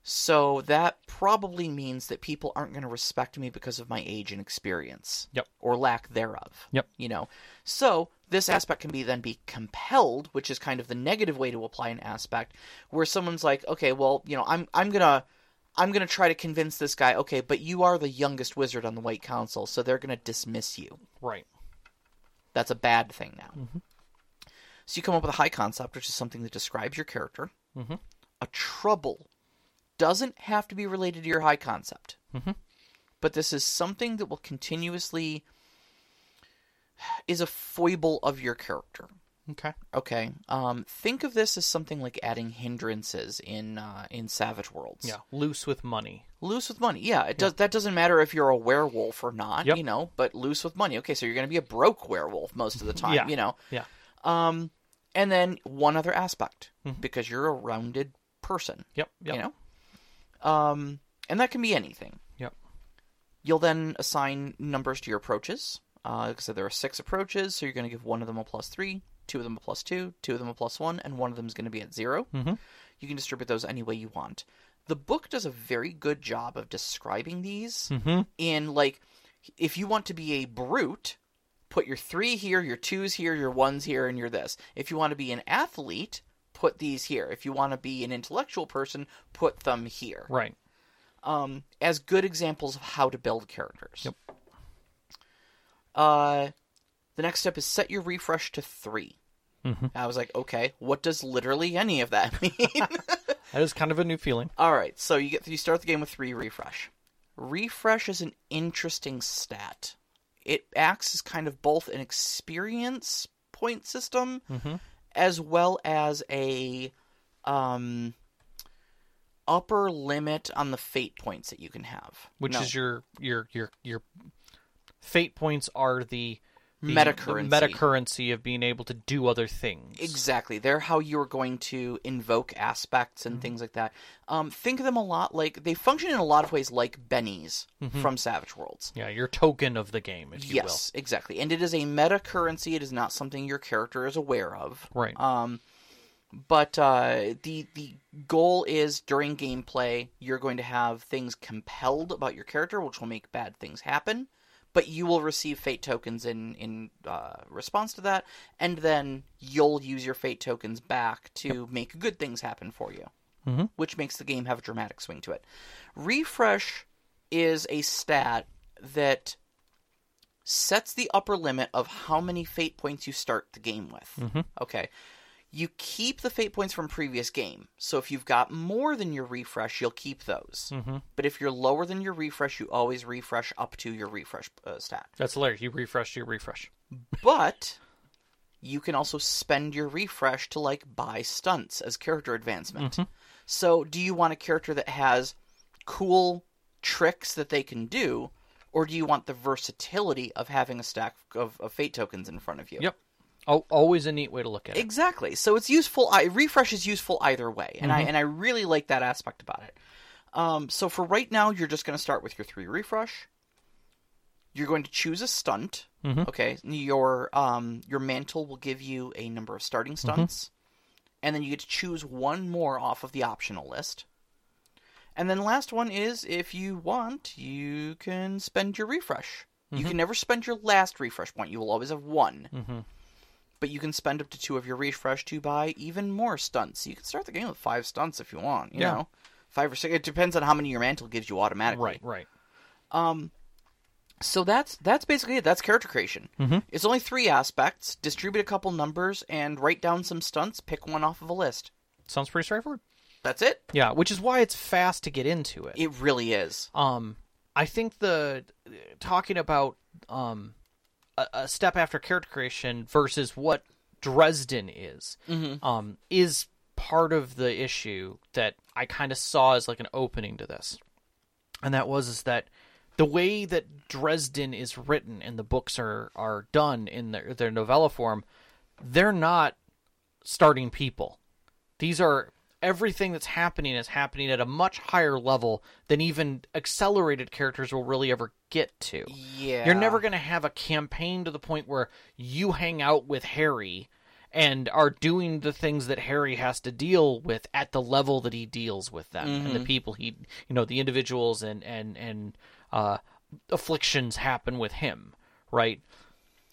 So that probably means that people aren't going to respect me because of my age and experience. Yep. Or lack thereof. Yep. You know. So this aspect can be then be compelled, which is kind of the negative way to apply an aspect, where someone's like, okay, well, you know, I'm I'm gonna I'm gonna try to convince this guy, okay, but you are the youngest wizard on the White Council, so they're gonna dismiss you. Right. That's a bad thing now. So you come up with a high concept, which is something that describes your character. Mhm. A trouble doesn't have to be related to your high concept, Mhm. but this is something that will continuously is a foible of your character. Okay. Okay, um, think of this as something like adding hindrances in uh, in Savage Worlds. Yeah. Loose with money. Loose with money. Yeah, it does. That doesn't matter if you're a werewolf or not. Yep. You know, but loose with money. Okay, so you're going to be a broke werewolf most of the time. Yeah. You know. Yeah. Um, and then one other aspect because you're a rounded person. Yep. Yep. You know. Um, and that can be anything. Yep. You'll then assign numbers to your approaches. Uh, like I said, there are six approaches, so you're going to give one of them a plus three, two of them a plus two, two of them a plus one, and one of them is going to be at 0 Mhm. You can distribute those any way you want. The book does a very good job of describing these Mm-hmm. in like, if you want to be a brute, put your three here, your twos here, your ones here, and your this. If you want to be an athlete, put these here. If you want to be an intellectual person, put them here Right. um, as good examples of how to build characters. Yep. Uh, the next step is set your refresh to 3 Mhm. I was like, okay, what does literally any of that mean? That is kind of a new feeling. All right, so you get you start the game with three refresh. Refresh is an interesting stat. It acts as kind of both an experience point system Mhm. as well as a um, upper limit on the fate points that you can have. Which No. is your your your your fate points are the, the Meta currency. meta currency of being able to do other things. Exactly. They're how you're going to invoke aspects and things like that. Um, think of them a lot like they function in a lot of ways like bennies from Savage Worlds. Yeah, your token of the game, if you yes, exactly. And it is a meta currency. It is not something your character is aware of. Right. Um, but uh, the the goal is during gameplay you're going to have things compelled about your character, which will make bad things happen. But you will receive fate tokens in in uh, response to that, and then you'll use your fate tokens back to make good things happen for you, Mhm. which makes the game have a dramatic swing to it. Refresh is a stat that sets the upper limit of how many fate points you start the game with. Mhm. Okay. You keep the fate points from previous game. So if you've got more than your refresh, you'll keep those. Mhm. But if you're lower than your refresh, you always refresh up to your refresh uh, stat. That's hilarious. You refresh your refresh. But you can also spend your refresh to like buy stunts as character advancement. So do you want a character that has cool tricks that they can do, or do you want the versatility of having a stack of, of fate tokens in front of you? Yep. Oh, always a neat way to look at it. Exactly. So it's useful. I, refresh is useful either way, and I and I really like that aspect about it. Um, so for right now, you're just going to start with your three refresh. You're going to choose a stunt. Mhm. Okay. Your um your mantle will give you a number of starting stunts, and then you get to choose one more off of the optional list. And then last one is if you want, you can spend your refresh You can never spend your last refresh point. You will always have one. Mm-hmm. But you can spend up to two of your refresh to buy even more stunts. You can start the game with five stunts if you want. You Yeah. know, five or six. It depends on how many your mantle gives you automatically. Right, right. Um, so that's that's basically it. That's character creation. Mhm. It's only three aspects: distribute a couple numbers and write down some stunts. Pick one off of a list. Sounds pretty straightforward. That's it. Yeah, which is why it's fast to get into it. It really is. Um, I think the talking about um a, a step after character creation versus what Dresden is um is part of the issue that I kind of saw as like an opening to this, and that was is that the way that Dresden is written and the books are are done in their their novella form, they're not starting people. These are everything that's happening is happening at a much higher level than even accelerated characters will really ever get to. Yeah. You're never going to have a campaign to the point where you hang out with Harry and are doing the things that Harry has to deal with at the level that he deals with them and the people he you know the individuals and and and uh afflictions happen with him, right?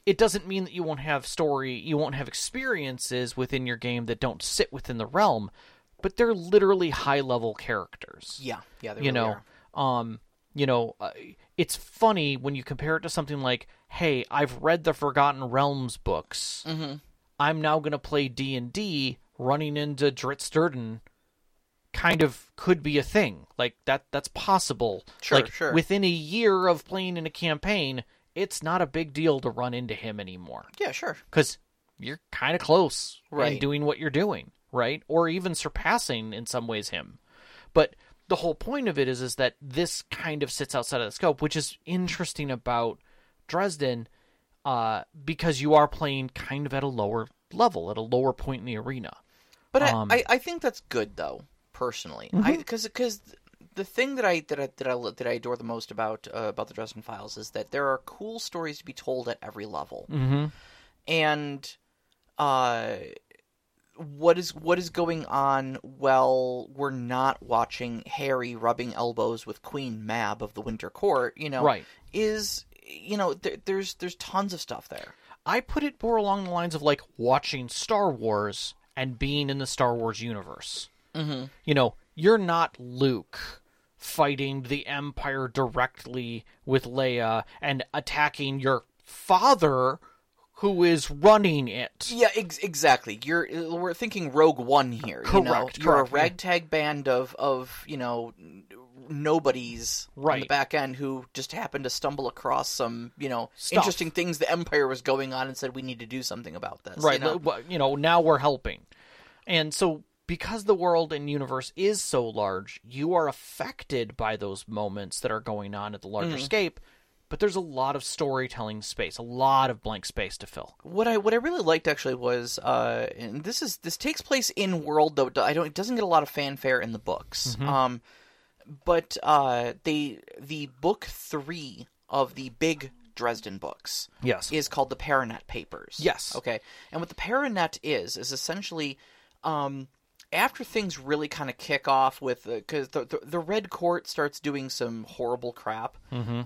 It doesn't mean that you won't have story, you won't have experiences within your game that don't sit within the realm, but they're literally high level characters Yeah. Yeah. They you really know are. um you know uh, it's funny when you compare it to something like hey i've read the forgotten realms books Mm-hmm. i'm now going to play d&d running into Drizzt Do'Urden kind of could be a thing like that that's possible Sure, like sure. within a year of playing in a campaign it's not a big deal to run into him anymore Yeah. Sure. because you're kind of close Right. and doing what you're doing, right? Or even surpassing in some ways him. But the whole point of it is is that this kind of sits outside of the scope, which is interesting about Dresden, uh, because you are playing kind of at a lower level, at a lower point in the arena. But Um, I, I, think that's good though, personally. I because because the thing that I that I that I that I adore the most about uh, about the Dresden Files is that there are cool stories to be told at every level, Mm-hmm. and uh, what is what is going on? while we're not watching Harry rubbing elbows with Queen Mab of the Winter Court. You know, Right. Is you know there, there's there's tons of stuff there. I put it more along the lines of like watching Star Wars and being in the Star Wars universe. Mm-hmm. You know, you're not Luke fighting the Empire directly with Leia and attacking your father who is running it. Yeah, ex- exactly. You're we're thinking Rogue One here. you know? Correct, You're correct, a yeah. ragtag band of of you know nobodies on the back end who just happened to stumble across some you know Stuff. interesting things the Empire was going on and said we need to do something about this. Right. You know? but, You know, now we're helping. And so because the world and universe is so large, you are affected by those moments that are going on at the larger Mm-hmm. scape, but there's a lot of storytelling space, a lot of blank space to fill. What I what I really liked actually was, uh, and this is this takes place in world though. I don't. It doesn't get a lot of fanfare in the books. Mm-hmm. Um, but uh, they the book three of the big Dresden books Yes. is called the Paranet Papers. Yes. Okay. And what the Paranet is is essentially, um, after things really kind of kick off with because the, the the Red Court starts doing some horrible crap,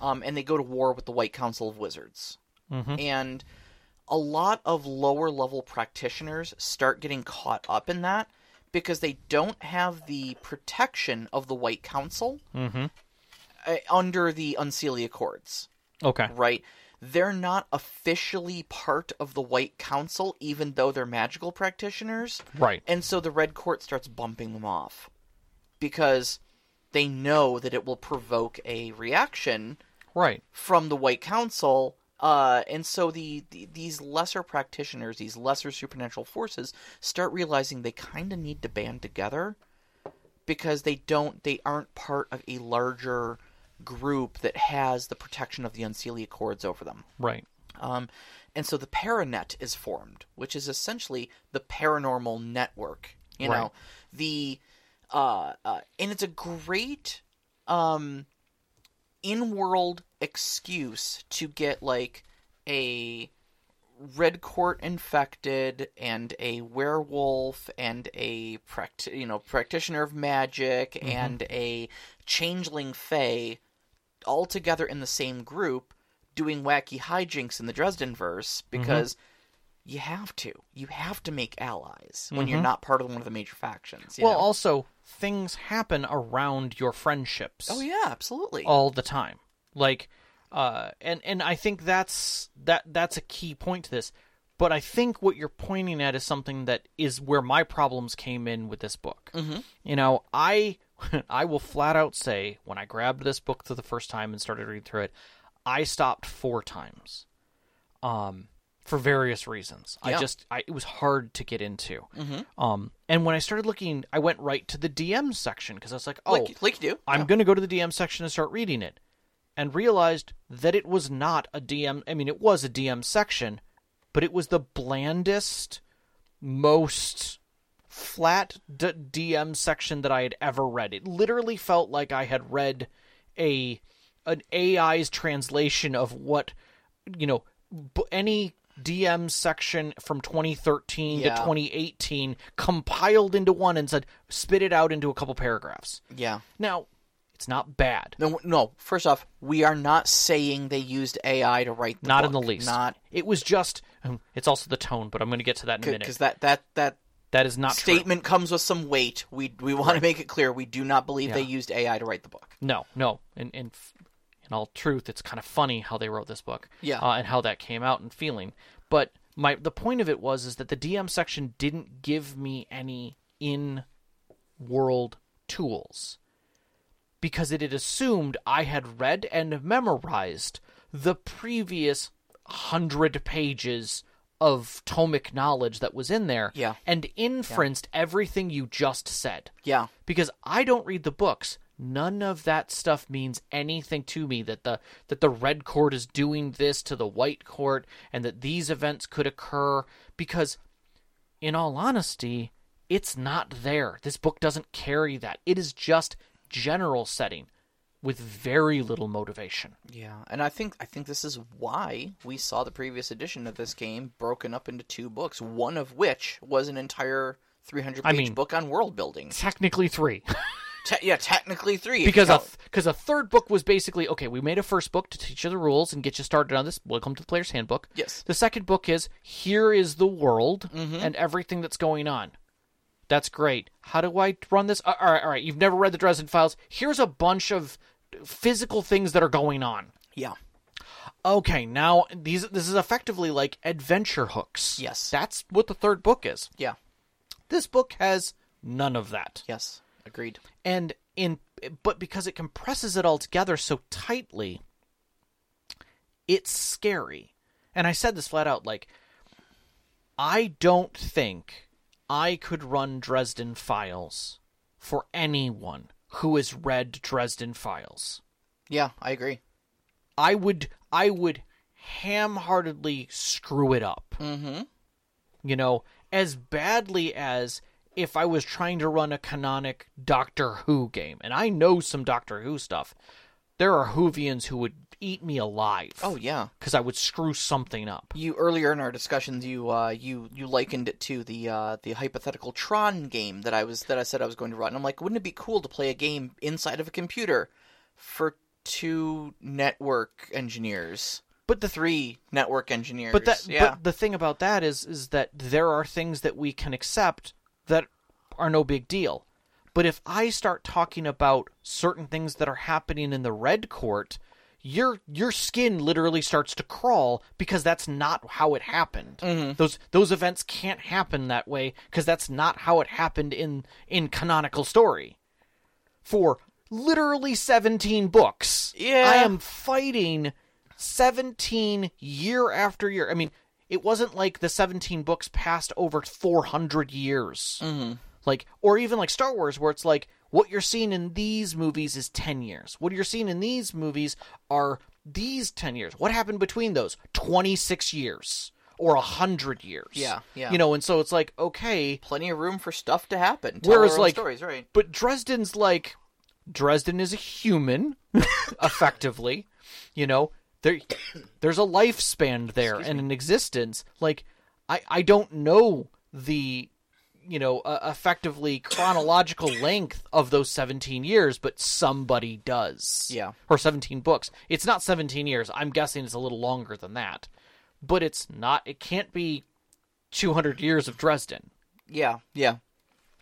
um, and they go to war with the White Council of Wizards, and a lot of lower level practitioners start getting caught up in that because they don't have the protection of the White Council Mhm. uh, under the Unseelie Accords Okay. right? They're not officially part of the White Council, even though they're magical practitioners. Right. And so the Red Court starts bumping them off because they know that it will provoke a reaction Right. from the White Council. Uh, and so the, the these lesser practitioners, these lesser supernatural forces, start realizing they kind of need to band together because they don't they aren't part of a larger group that has the protection of the Unseelie Accords over them. Right. Um, and so the Paranet is formed, which is essentially the paranormal network. You Right. know, the uh, uh, and it's a great um, in-world excuse to get like a red court infected and a werewolf and a practi- you know practitioner of magic and a changeling fae all together in the same group doing wacky hijinks in the Dresden verse Mm-hmm. because you have to. You have to make allies when Mm-hmm. you're not part of one of the major factions. you well, know? also things happen around your friendships. oh yeah, absolutely. all the time. Like, uh, and and I think that's that that's a key point to this. But I think what you're pointing at is something that is where my problems came in with this book. Mm-hmm. You know, I I will flat out say when I grabbed this book for the first time and started reading through it, I stopped four times, um, for various reasons. I just I, it was hard to get into. Um, and when I started looking, I went right to the DM section because I was like, oh, like, like you do. I'm Yeah. going to go to the DM section and start reading it. And realized that it was not a DM. I mean, it was a DM section, but it was the blandest, most flat d- DM section that I had ever read. It literally felt like I had read a an AI's translation of what you know b- any DM section from 2013 Yeah. to 2018 compiled into one and said spit it out into a couple paragraphs. Yeah. Now, it's not bad. No, no. First off, we are not saying they used AI to write the Not in the least. Not It was just um, it's also the tone, but I'm going to get to that in a minute. because that that that That is not true. statement comes with some weight. We we want to make it clear we do not believe they used AI to write the book. No, no. In in in all truth, it's kind of funny how they wrote this book. Yeah. Uh, and how that came out and feeling. But my the point of it was is that the DM section didn't give me any in world tools because it had assumed I had read and memorized the previous hundred pages of tomic knowledge that was in there Yeah. and inferenced everything you just said Yeah. because I don't read the books. None of that stuff means anything to me that the that the red court is doing this to the white court and that these events could occur because in all honesty, it's not there. This book doesn't carry that. It is just general setting with very little motivation. Yeah, and I think I think this is why we saw the previous edition of this game broken up into two books, one of which was an entire 300 I page mean- book on world building. Technically 3. Te- yeah, technically three. because a because a third book was basically okay. We made a first book to teach you the rules and get you started on this. Welcome to the player's handbook. Yes. The second book is here is the world Mm-hmm. and everything that's going on. That's great. How do I run this? All right, all right. You've never read the Dresden Files. Here's a bunch of physical things that are going on. yeah, Okay, now these this is effectively like adventure hooks. Yes. That's what the third book is. yeah, This book has none of that. yes, agreed. and in but because it compresses it all together so tightly it's scary and i said this flat out like i don't think i could run dresden files for anyone who has read dresden files Yeah, I agree. i would i would ham-heartedly screw it up Mm-hmm. you know, as badly as if I was trying to run a canonic Doctor Who game. And I know some Doctor Who stuff. There are Whovians who would eat me alive. Oh yeah. Because I would screw something up. You earlier in our discussions, you uh, you you likened it to the uh, the hypothetical Tron game that I was that I said I was going to run. I'm like, wouldn't it be cool to play a game inside of a computer for two network engineers, But the three network engineers? but that yeah, but the thing about that is is that there are things that we can accept that are no big deal. But if I start talking about certain things that are happening in the red court, your your skin literally starts to crawl because that's not how it happened. Those those events can't happen that way because that's not how it happened in in canonical story. For literally 17 books, Yeah. I am fighting 17 year after year. I mean, it wasn't like the 17 books passed over 400 years. Mm-hmm. Like, or even like Star Wars, where it's like, what you're seeing in these movies is 10 years. What you're seeing in these movies are these 10 years. What happened between those? 26 years or a 100 years. Yeah, yeah. You know, and so it's like, okay, plenty of room for stuff to happen. Tell Whereas, like- stories, right? but Dresden's like Dresden is a human, effectively. You know, there there's a lifespan there and an existence. Like I I don't know the you know, uh, effectively chronological length of those 17 years, but somebody does. Yeah. Or 17 books. It's not 17 years. I'm guessing it's a little longer than that. But it's not, it can't be 200 years of Dresden, Yeah, yeah,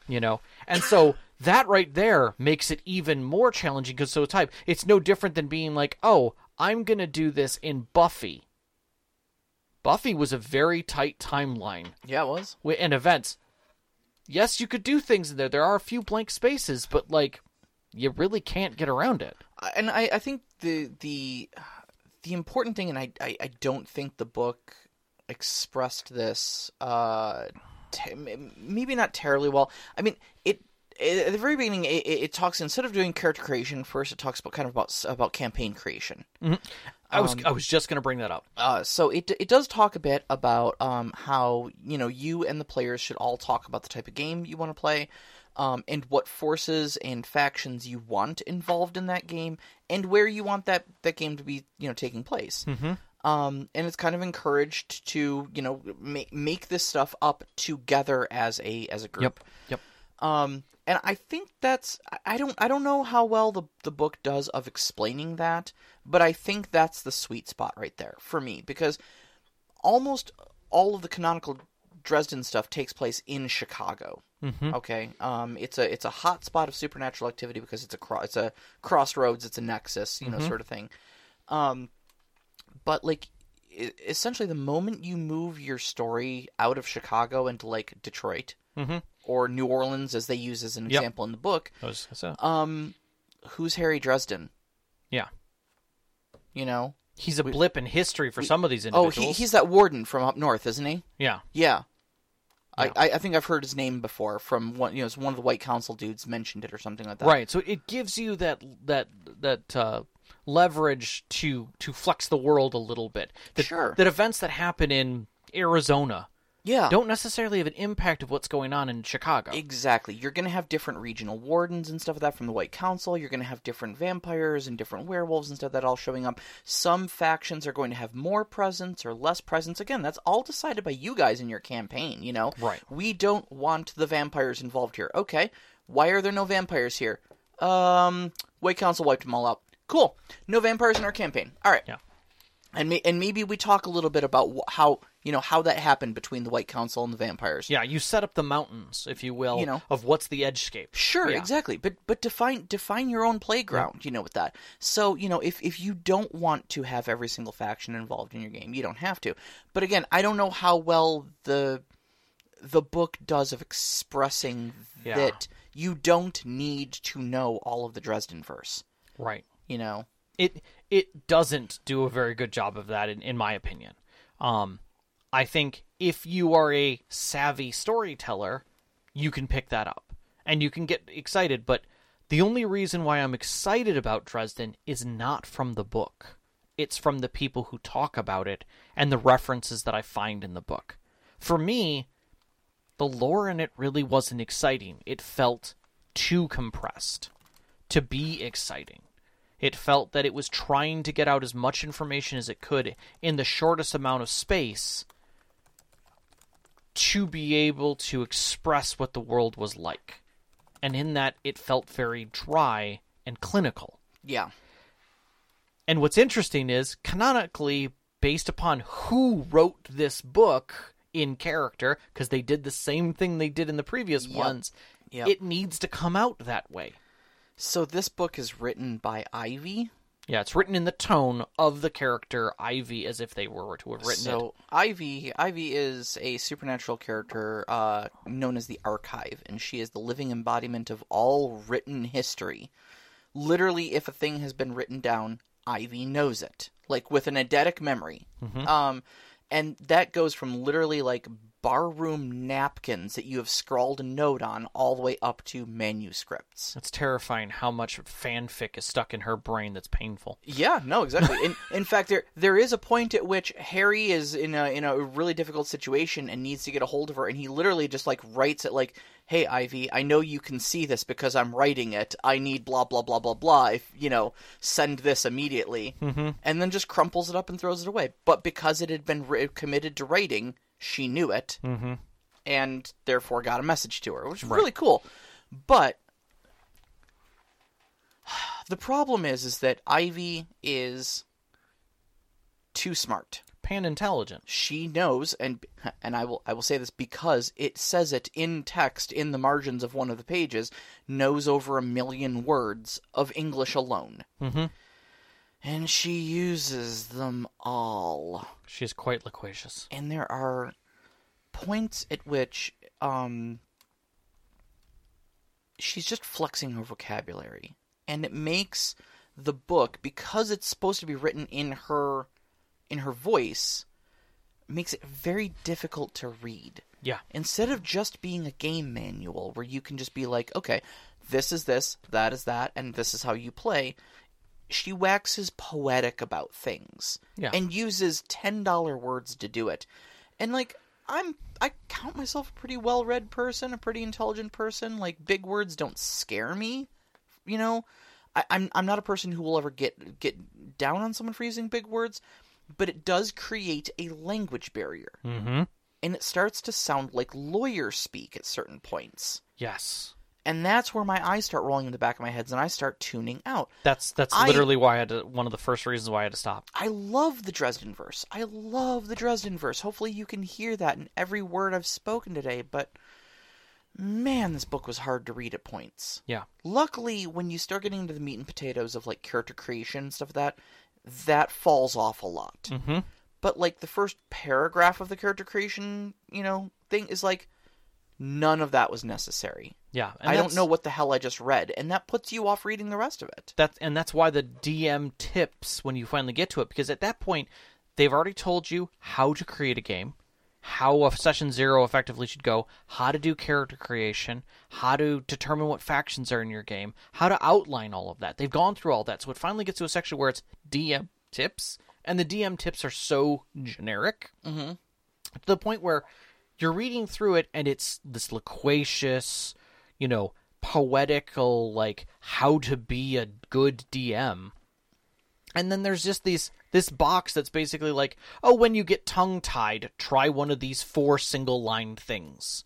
you know? And so that right there makes it even more challenging because so type. It's no different than being like, oh, I'm going to do this in Buffy. Buffy was a very tight timeline yeah. It was. and events. Yes, you could do things in there. There are a few blank spaces, but like you really can't get around it. And I, I think the the the important thing, and I, I, I don't think the book expressed this, uh, m- maybe not terribly well. I mean, it, at the very beginning, it, it it talks instead of doing character creation, first it talks about kind of about about campaign creation. I was I was just gonna bring that up. Uh, so it it does talk a bit about um, how you know you and the players should all talk about the type of game you want to play, um, and what forces and factions you want involved in that game, and where you want that that game to be you know taking place. Mm-hmm. Um, and it's kind of encouraged to you know make make this stuff up together as a as a group. Yep. Um, and I think that's I- don't I don't know how well the the book does of explaining that, but I think that's the sweet spot right there for me because almost all of the canonical Dresden stuff takes place in Chicago. Mm-hmm. Okay, um, it's a it's a hot spot of supernatural activity because it's a cro- it's a crossroads, it's a nexus, you know, sort of thing. Um, but like essentially, the moment you move your story out of Chicago into like Detroit or New Orleans, as they use as an Yep. example in the book, was gonna um, who's Harry Dresden? yeah, You know, he's a blip in history for some of these individuals. oh, he, he's that warden from up north, isn't he? yeah, Yeah. Yeah. I, I think I've heard his name before from one you know it's one of the White Council dudes mentioned it or something like that. right. So it gives you that that that uh, leverage to to flex the world a little bit. That, Sure. That events that happen in Arizona Yeah. don't necessarily have an impact of what's going on in Chicago. Exactly. You're going to have different regional wardens and stuff like that from the White Council. You're going to have different vampires and different werewolves and stuff that all showing up. Some factions are going to have more presence or less presence. Again, that's all decided by you guys in your campaign, you know? Right. We don't want the vampires involved here. Okay. Why are there no vampires here? Um, White Council wiped them all out. Cool. No vampires in our campaign. All right. Yeah. And may- and maybe we talk a little bit about wh- how, you know, how that happened between the White Council and the vampires. Yeah, you set up the mountains, if you will, You know. of what's the edge edgescape. Sure, Yeah. exactly. But but define define your own playground, you know, with that. So, you know, if if you don't want to have every single faction involved in your game, you don't have to. But again, I don't know how well the the book does of expressing Yeah. that you don't need to know all of the Dresden verse, Right. you know. It it doesn't do a very good job of that, in, in my opinion. Um, I think if you are a savvy storyteller, you can pick that up and you can get excited. But the only reason why I'm excited about Dresden is not from the book. It's from the people who talk about it and the references that I find in the book. For me, the lore in it really wasn't exciting. It felt too compressed to be exciting. It felt that it was trying to get out as much information as it could in the shortest amount of space to be able to express what the world was like. And in that, it felt very dry and clinical. Yeah. And what's interesting is, canonically, based upon who wrote this book in character, because they did the same thing they did in the previous ones, Yep. it needs to come out that way. So this book is written by Ivy. Yeah, it's written in the tone of the character Ivy as if they were to have written it. so Ivy, Ivy is a supernatural character uh, known as the Archive, and she is the living embodiment of all written history. Literally, if a thing has been written down, Ivy knows it, like with an eidetic memory. Um, and that goes from literally like barroom napkins that you have scrawled a note on, all the way up to manuscripts. It's terrifying how much fanfic is stuck in her brain that's painful. Yeah, no, exactly. in in fact, there there is a point at which Harry is in a in a really difficult situation and needs to get a hold of her, and he literally just like writes it like, "Hey, Ivy, I know you can see this because I'm writing it. I need blah blah blah blah blah. If you know, send this immediately." Mm-hmm. And then just crumples it up and throws it away. But because it had been ri- committed to writing, she knew it. Mm-hmm. and therefore got a message to her, which is Right. really cool. But the problem is, is that Ivy is too smart. Pan intelligent. She knows, and and I will I will say this because it says it in text in the margins of one of the pages. Knows over a million words of English alone, Mm-hmm. And she uses them all. She is quite loquacious. and there are points at which um she's just flexing her vocabulary and it makes the book because it's supposed to be written in her in her voice makes it very difficult to read Yeah. instead of just being a game manual where you can just be like, okay, this is this, that is that, and this is how you play, she waxes poetic about things Yeah. and uses ten dollar words to do it. And like I'm I count myself a pretty well read person, a pretty intelligent person. Like big words don't scare me. You know? I, I'm I'm not a person who will ever get get down on someone for using big words, but it does create a language barrier Mm-hmm. and it starts to sound like lawyer speak at certain points. Yes. And that's where my eyes start rolling in the back of my head and I start tuning out. That's that's I- literally why I had to, one of the first reasons why I had to stop. I love the Dresden verse. I love the Dresden verse. Hopefully you can hear that in every word I've spoken today, but man, this book was hard to read at points. Yeah. Luckily, when you start getting into the meat and potatoes of like character creation and stuff like that, that falls off a lot. Mm-hmm. but like the first paragraph of the character creation, you know, thing is like none of that was necessary. Yeah. and I don't know what the hell I just read, and that puts you off reading the rest of it. That's and that's why the DM tips when you finally get to it because at that point they've already told you how to create a game, how a session zero effectively should go, how to do character creation, how to determine what factions are in your game, how to outline all of that. They've gone through all that, so it finally gets to a section where it's DM tips, and the DM tips are so generic Mm-hmm. to the point where you're reading through it and it's this loquacious, you know, poetical like how to be a good DM. And then there's just these this box that's basically like, "Oh, when you get tongue-tied, try one of these four single-line things."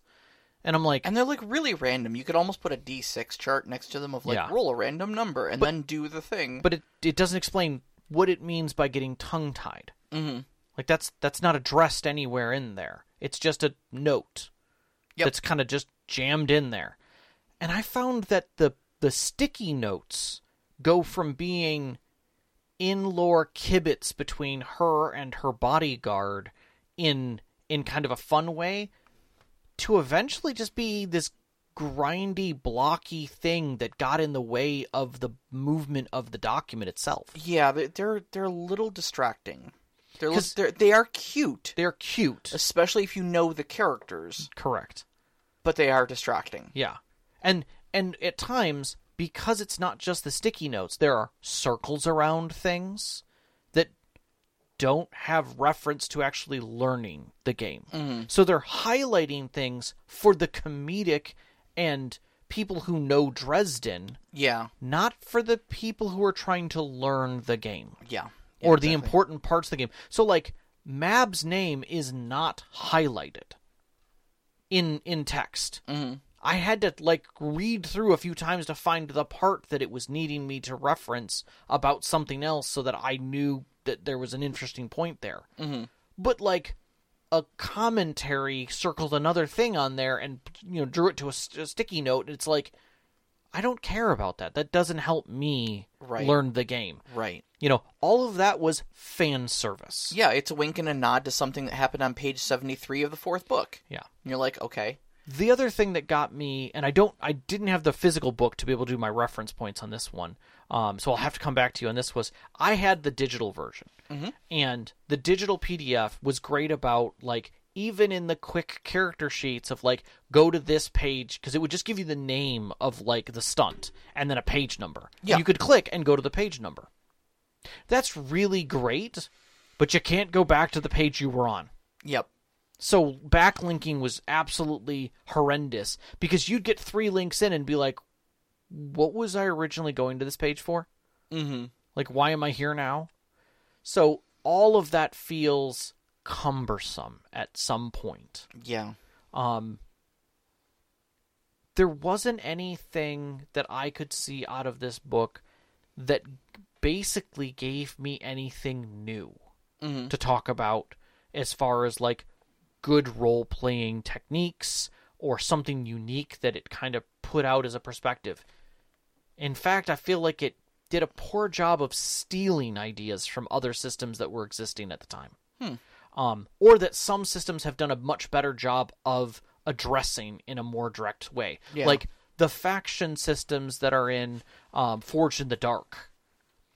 And I'm like, And they're like really random. You could almost put a D6 chart next to them of like Yeah. roll a random number and then do the thing. but it it doesn't explain what it means by getting tongue-tied. Mhm. Like that's that's not addressed anywhere in there. It's just a note Yep. that's kind of just jammed in there. And I found that the the sticky notes go from being in lore kibitz between her and her bodyguard in in kind of a fun way to eventually just be this grindy blocky thing that got in the way of the movement of the document itself. yeah, they- they're they're a little distracting. They're, li- they're they are cute, They're cute. especially if you know the characters, Correct. but they are distracting. Yeah. And and at times because it's not just the sticky notes, there are circles around things that don't have reference to actually learning the game. So they're highlighting things for the comedic and people who know Dresden, Yeah, not for the people who are trying to learn the game yeah. or Yeah, the important parts of the game. So like Mab's name is not highlighted in in text. Mm-hmm. I had to like read through a few times to find the part that it was needing me to reference about something else so that I knew that there was an interesting point there. Mm-hmm. But like a commentary circled another thing on there and you know drew it to a, st- a sticky note and it's like I don't care about that. That doesn't help me Right. learn the game. Right. You know, all of that was fan service. Yeah, it's a wink and a nod to something that happened on page 73 of the fourth book. Yeah. And you're like, okay. The other thing that got me, and I don't, I didn't have the physical book to be able to do my reference points on this one, um, so I'll have to come back to you on this. Was I had the digital version, and the digital PDF was great about like even in the quick character sheets of like go to this page because it would just give you the name of like the stunt and then a page number. Yeah. you could click and go to the page number. That's really great, but you can't go back to the page you were on. Yep. So backlinking was absolutely horrendous because you'd get three links in and be like, "What was I originally going to this page for? Mm-hmm. Like, why am I here now?" So all of that feels cumbersome at some point. Yeah. Um, there wasn't anything that I could see out of this book that basically gave me anything new Mhm. to talk about as far as like good role playing techniques or something unique that it kind of put out as a perspective. In fact, I feel like it did a poor job of stealing ideas from other systems that were existing at the time. Um, or that some systems have done a much better job of addressing in a more direct way. Yeah. Like the faction systems that are in um, Forged in the Dark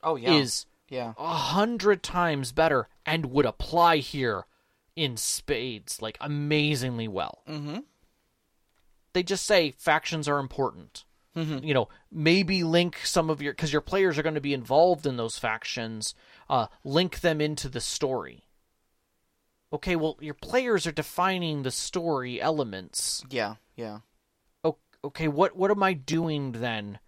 Oh yeah. is yeah. a hundred times better and would apply here in spades, like amazingly well. Mm-hmm. They just say factions are important. Mhm. You know, maybe link some of your because your players are going to be involved in those factions. Uh, link them into the story. Okay, well, your players are defining the story elements. Yeah. Yeah. Okay, what what am I doing then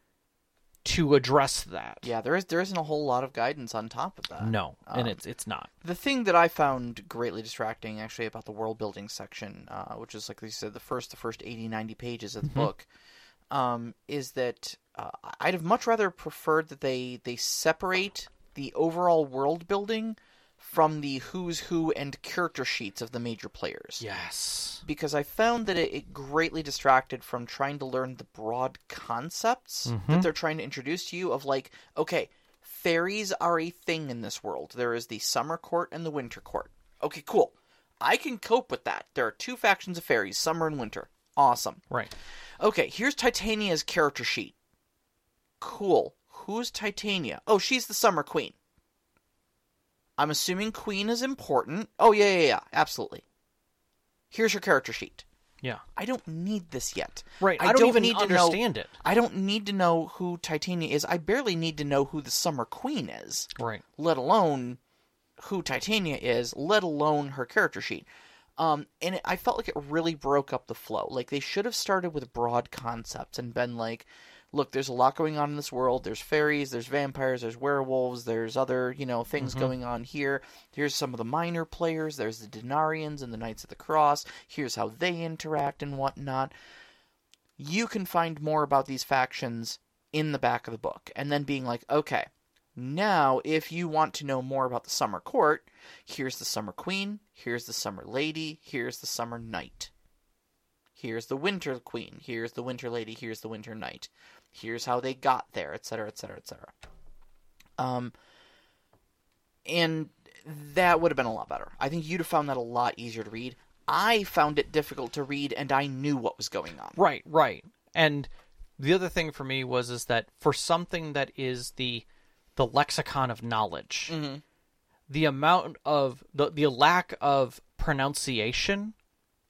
to address that? Yeah. There is there isn't a whole lot of guidance on top of that. No, and Um, it's it's not. The thing that I found greatly distracting, actually, about the world building section, uh, which is like you said, the first the first 80, 90 pages of the book, um, is that uh, I'd have much rather preferred that they they separate the overall world building from the who's who and character sheets of the major players. Yes. Because I found that it, it greatly distracted from trying to learn the broad concepts that mm-hmm. they're trying to introduce to you of like, okay, fairies are a thing in this world. There is the summer court and the winter court. Okay, cool. I can cope with that. There are two factions of fairies, summer and winter. Awesome. Right. Okay, here's Titania's character sheet. Cool. Who's Titania? Oh, she's the Summer Queen. I'm assuming Queen is important. Oh, yeah, yeah, yeah, absolutely. Here's your character sheet. Yeah. I don't need this yet. Right. I, I, don't, even need to understand know, it. I don't need to know who Titania is. I barely need to know who the Summer Queen is, Right. let alone who Titania is, let alone her character sheet. Um, and it, I felt like it really broke up the flow. Like they should have started with broad concepts and been like, look, there's a lot going on in this world. There's fairies, there's vampires, there's werewolves, there's other, you know, things mm-hmm. going on here. Here's some of the minor players. There's the Denarians and the Knights of the Cross. Here's how they interact and whatnot. You can find more about these factions in the back of the book. And then being like, okay, now if you want to know more about the Summer Court, here's the Summer Queen, here's the Summer Lady, here's the Summer Knight. Here's the Winter Queen, here's the Winter Lady, here's the Winter Knight. Here's how they got there, etc., etc., etc. Um, and that would have been a lot better. I think you'd have found that a lot easier to read. I found it difficult to read, and I knew what was going on. Right, right. And the other thing for me was is that for something that is the the lexicon of knowledge, Mm-hmm. the amount of the the lack of pronunciation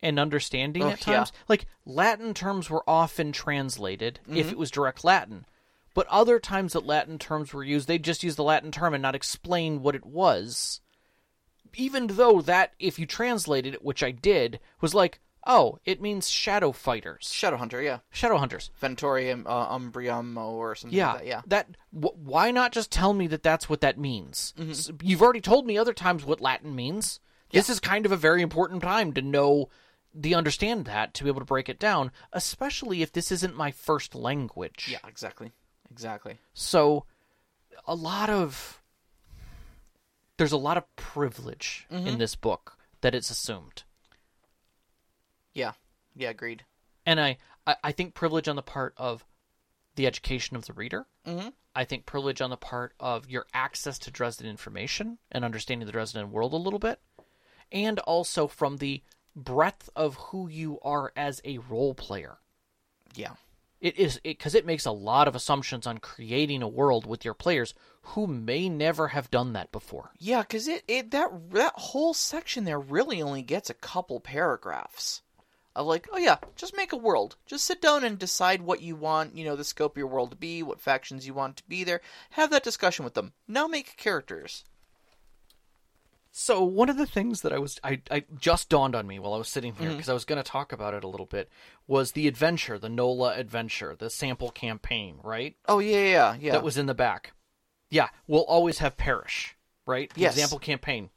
and understanding Ugh, at yeah. times, like Latin terms were often translated Mm-hmm. if it was direct Latin. But other times that Latin terms were used, they'd just use the Latin term and not explain what it was. Even though that, if you translated it, which I did, was like, oh, it means shadow fighters. Shadow hunter, yeah. Shadow hunters. Ventorium, uh, Umbrium, or something Yeah, like that, yeah. That wh- why not just tell me that that's what that means? Mm-hmm. You've already told me other times what Latin means. This is kind of a very important time to know the understand that to be able to break it down, especially if this isn't my first language. Yeah, exactly. Exactly. So a lot of there's a lot of privilege Mm-hmm. in this book that it's assumed. Yeah. Yeah, agreed. and I, I, I think privilege on the part of the education of the reader. Mm-hmm. I think privilege on the part of your access to Dresden information and understanding the Dresden world a little bit, and also from the breadth of who you are as a role player. Yeah. It is because it, makes a lot of assumptions on creating a world with your players who may never have done that before. Yeah, because it, it that that whole section there really only gets a couple paragraphs of like, oh yeah, just make a world. Just sit down and decide what you want, you know, the scope of your world to be, what factions you want to be there. Have that discussion with them. Now make characters. So one of the things that I was I, I just dawned on me while I was sitting here mm-hmm. because I was going to talk about it a little bit was the adventure, the NOLA adventure, the sample campaign, right? Oh yeah, yeah, yeah. yeah. That was in the back. Yeah, we'll always have parish, right? The Yes. Example campaign.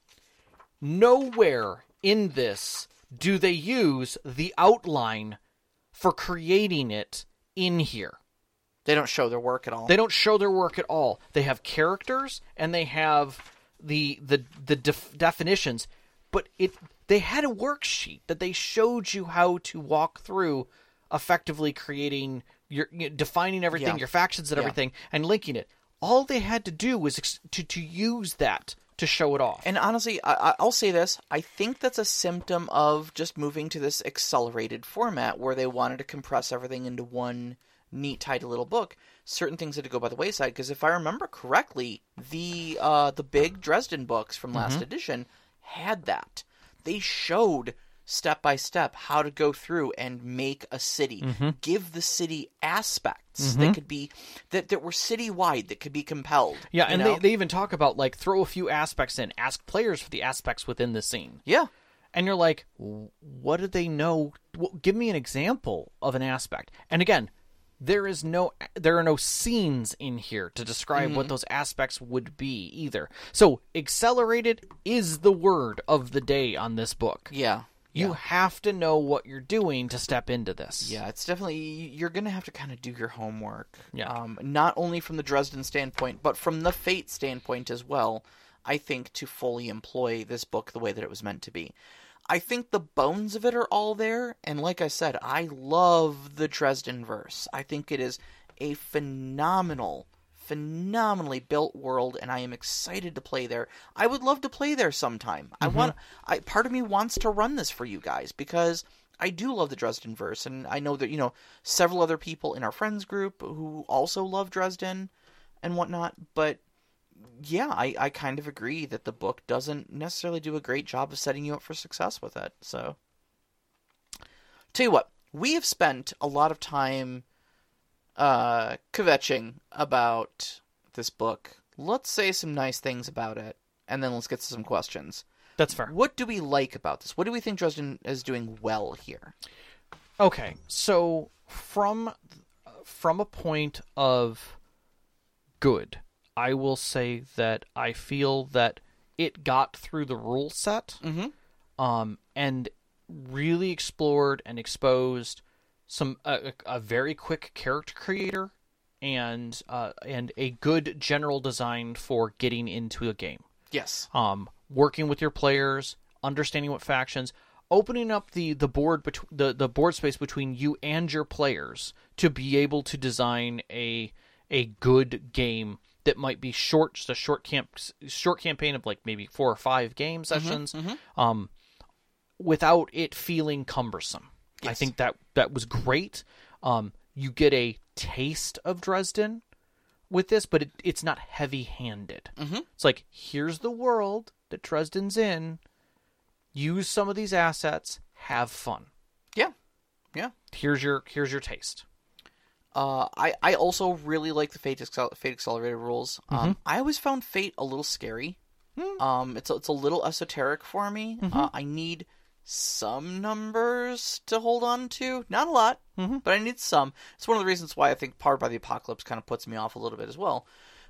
Nowhere in this do they use the outline for creating it in here. They don't show their work at all. They don't show their work at all. They have characters and they have the the the def- definitions, but it they had a worksheet that they showed you how to walk through effectively creating your you know, defining everything, Yeah. your factions and Yeah. everything and linking it. All they had to do was ex- to to use that to show it off. And honestly, I, I- I'll say this: I think that's a symptom of just moving to this accelerated format where they wanted to compress everything into one neat, tidy little book. Certain things had to go by the wayside because, if I remember correctly, the uh, the big Dresden books from last mm-hmm. edition had that. They showed step by step how to go through and make a city, mm-hmm. give the city aspects that mm-hmm. could be that that were citywide that could be compelled. yeah, and know? they, they even talk about like throw a few aspects in, ask players for the aspects within the scene. yeah. and you're like, what do they know? W- Give me an example of an aspect. And again, there is no, there are no scenes in here to describe what those aspects would be either. So accelerated is the word of the day on this book. Yeah. You have to know what you're doing to step into this. Yeah, it's definitely you're gonna have to kind of do your homework. Yeah. Um, not only from the Dresden standpoint, but from the Fate standpoint as well. I think to fully employ this book the way that it was meant to be. I think the bones of it are all there, and like I said, I love the Dresden verse. I think it is a phenomenal, phenomenally built world, and I am excited to play there. I would love to play there sometime. I mm-hmm. want. I part of me wants to run this for you guys because I do love the Dresden verse, and I know that you know several other people in our friends group who also love Dresden and whatnot. But yeah, I, I kind of agree that the book doesn't necessarily do a great job of setting you up for success with it. So, tell you what, we have spent a lot of time uh, kvetching about this book. Let's say some nice things about it, and then let's get to some questions. That's fair. What do we like about this? What do we think Dresden is doing well here? Okay, so from from a point of good, I will say that I feel that it got through the rule set, um, and really explored and exposed some a, a very quick character creator and uh, and a good general design for getting into a game Yes. um, working with your players, understanding what factions, opening up the the board between the the board space between you and your players to be able to design a a good game that might be short, just a short camp short campaign of like maybe four or five game sessions, um, without it feeling cumbersome. I think that that was great. Um, you get a taste of Dresden with this, but it, it's not heavy handed. Mm-hmm. It's like, here's the world that Dresden's in. Use some of these assets. Have fun. Yeah. Yeah. Here's your here's your taste. Uh, I, I also really like the Fate, Accel- Fate Accelerated rules. Um, I always found Fate a little scary. Um, it's a, it's a little esoteric for me. Uh, I need some numbers to hold on to. Not a lot, but I need some. It's one of the reasons why I think Powered by the Apocalypse kind of puts me off a little bit as well.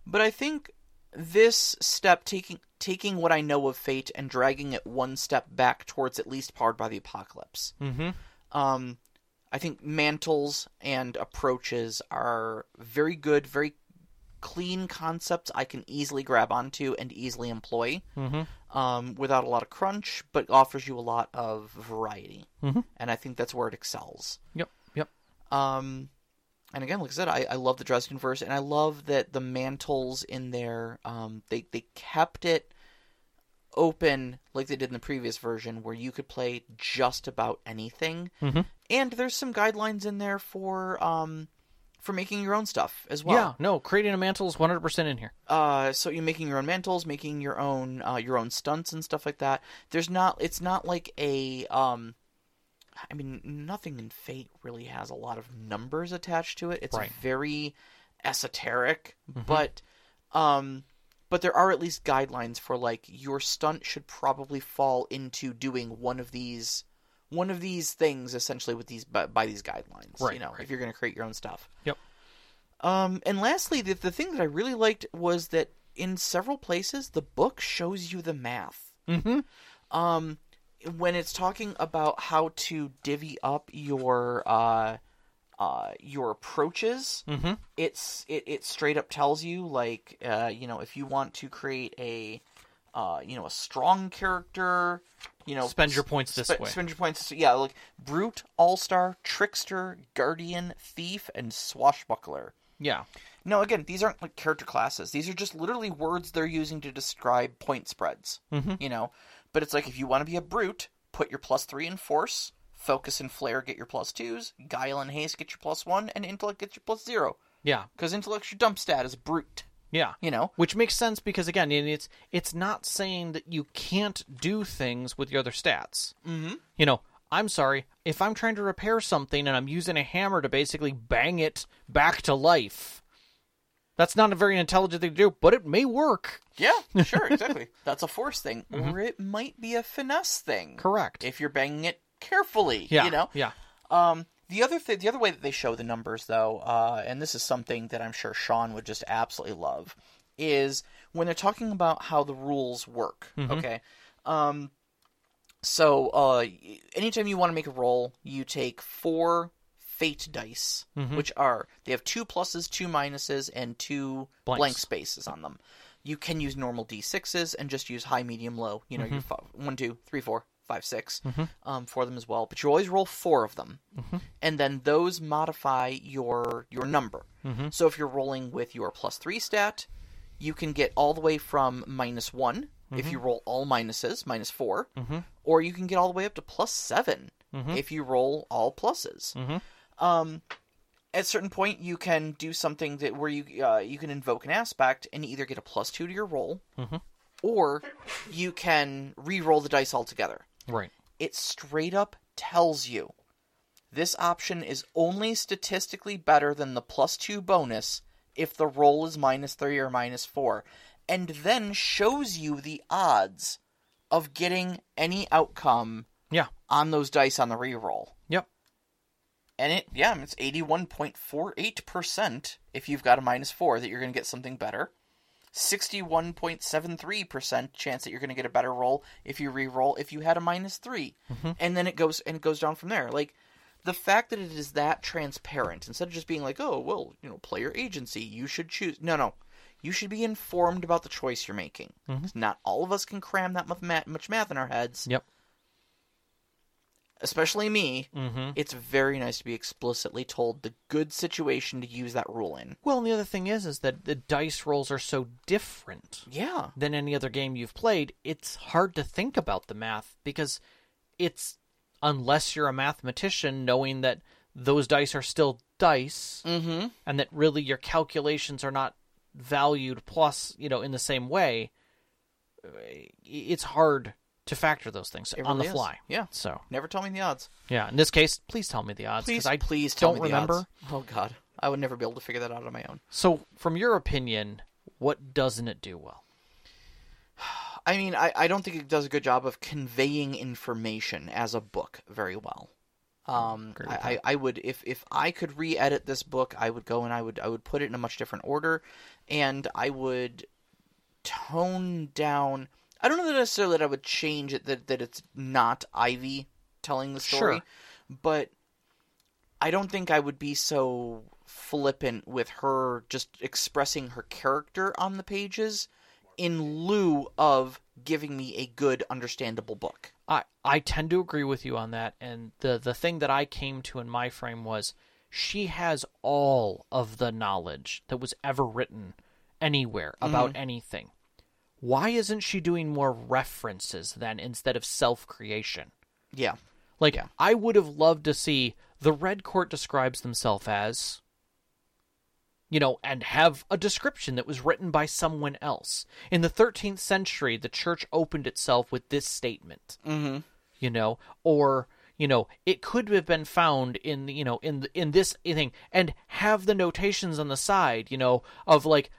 But I think this step taking taking what I know of Fate and dragging it one step back towards at least Powered by the Apocalypse. Mm-hmm. Um, I think mantles and approaches are very good, very clean concepts I can easily grab onto and easily employ Mm-hmm. um, without a lot of crunch, but offers you a lot of variety. Mhm. And I think that's where it excels. Yep. Yep. Um, and again, like I said, I, I love the Dresden verse, and I love that the mantles in there, um, they, they kept it open like they did in the previous version, where you could play just about anything. Mhm. And there's some guidelines in there for um, for making your own stuff as well. yeah. No, creating a mantle is 100 percent in here. Uh, so you're making your own mantles, making your own uh, your own stunts and stuff like that. There's not. It's not like a. Um, I mean, nothing in Fate really has a lot of numbers attached to it. It's Right. very esoteric, but um, but there are at least guidelines for like your stunt should probably fall into doing one of these one of these things essentially with these by, by these guidelines. Right, You know, right. if you're going to create your own stuff. Yep. Um, and lastly, the, the thing that I really liked was that in several places the book shows you the math. Mm-hmm. Um, when it's talking about how to divvy up your uh, uh, your approaches, Mm-hmm. it's it, it straight up tells you like uh, you know if you want to create a uh, you know a strong character, you know Spend your points this spe- way. Spend your points. Yeah, like brute, all star, trickster, guardian, thief, and swashbuckler. Yeah. No, again, these aren't like character classes. These are just literally words they're using to describe point spreads. Mm-hmm. You know, but it's like if you want to be a brute, put your plus three in force, focus and flair get your plus twos, guile and haste get your plus one, and intellect get your plus zero. Yeah. Because intellect's your dump stat is brute. Yeah. You know, Which makes sense because again, it's it's not saying that you can't do things with your other stats. Mm-hmm. You know, I'm sorry if I'm trying to repair something and I'm using a hammer to basically bang it back to life. That's not a very intelligent thing to do, but it may work. yeah, sure, exactly. That's a force thing, or it might be a finesse thing. Correct. If you're banging it carefully, yeah. you know. Yeah. Um, the other thing, the other way that they show the numbers, though, uh, and this is something that I'm sure Sean would just absolutely love, is when they're talking about how the rules work. Okay. Um, so uh, anytime you want to make a roll, you take four fate dice, which are they have two pluses, two minuses, and two Blanks. blank spaces on them. You can use normal d6s and just use high, medium, low. You know, your fi- one, two, three, four, five, six, mm-hmm. um, for them as well. But you always roll four of them, mm-hmm. and then those modify your your number. Mm-hmm. So if you're rolling with your plus three stat, you can get all the way from minus one if you roll all minuses, minus 4 or you can get all the way up to plus 7 if you roll all pluses. Um, at a certain point, you can do something that where you uh, you can invoke an aspect and either get a plus two to your roll, or you can re-roll the dice altogether. Right. It straight up tells you this option is only statistically better than the plus two bonus if the roll is minus three or minus four, and then shows you the odds of getting any outcome Yeah. on those dice on the re-roll. Yep. And it, yeah, it's 81.48% if you've got a minus four that you're going to get something better. 61.73% chance that you're going to get a better roll if you re-roll if you had a minus 3. Mm-hmm. And then it goes and it goes down from there. Like the fact that it is that transparent instead of just being like, "Oh, well, you know, player agency, you should choose." No, no. You should be informed about the choice you're making. 'Cause Not all of us can cram that much math in our heads Yep. Especially me, Mm-hmm. it's very nice to be explicitly told the good situation to use that rule in. Well, and the other thing is, is that the dice rolls are so different Yeah. than any other game you've played. It's hard to think about the math because it's unless you're a mathematician, knowing that those dice are still dice, Mm-hmm. and that really your calculations are not valued plus, you know, in the same way. uh, It's hard to factor those things It on the really is. fly. Yeah. So Never tell me the odds. yeah, in this case, please tell me the odds Please, because I please tell don't me the remember. odds. Oh God, I would never be able to figure that out on my own. So, from your opinion, what doesn't it do well? I mean, I, I don't think it does a good job of conveying information as a book very well. Um, I, I, I would if if I could re-edit this book, I would go and I would I would put it in a much different order, and I would tone down. I don't know that necessarily that I would change it that that it's not Ivy telling the story, Sure. but I don't think I would be so flippant with her just expressing her character on the pages in lieu of giving me a good understandable book. I I tend to agree with you on that, and the the thing that I came to in my frame was she has all of the knowledge that was ever written anywhere about mm-hmm. anything. Why isn't she doing more references then instead of self creation? Yeah. Like Yeah. I would have loved to see the Red Court describes themselves as you know, and have a description that was written by someone else. In the 13th century, the church opened itself with this statement. Mm-hmm. You know, or you know, it could have been found in you know in in this thing, and have the notations on the side. You know, of like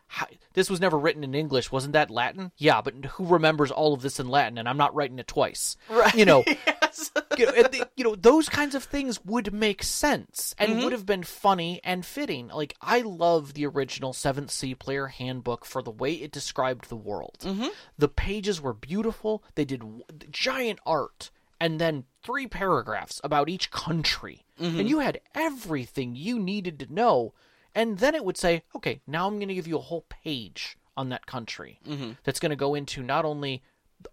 this was never written in English. Wasn't that Latin? Yeah, but who remembers all of this in Latin? And I'm not writing it twice. Right. You know, yes. you know, the- you know, those kinds of things would make sense and Mm-hmm. would have been funny and fitting. Like I love the original Seventh Sea Player Handbook for the way it described the world. Mm-hmm. The pages were beautiful. They did w- giant art, and then three paragraphs about each country. And mm-hmm. you had everything you needed to know. And then it would say, okay, now I'm going to give you a whole page on that country mm-hmm. that's going to go into not only